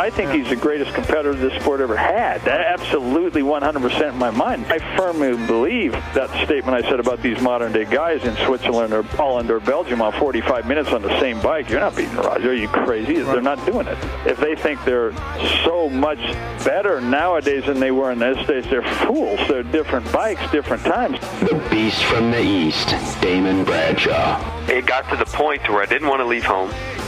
I think he's the greatest competitor this sport ever had. That absolutely 100% in my mind. I firmly believe that statement I said about these modern day guys in Switzerland or Holland or Belgium on 45 minutes on the same bike. You're not beating Roger. Are you crazy? They're not doing it. If they think they're so much better nowadays than they were in those days, they're fools. They're different bikes, different times. The Beast from the East, Damon Bradshaw. it got to the point where I didn't want to leave home.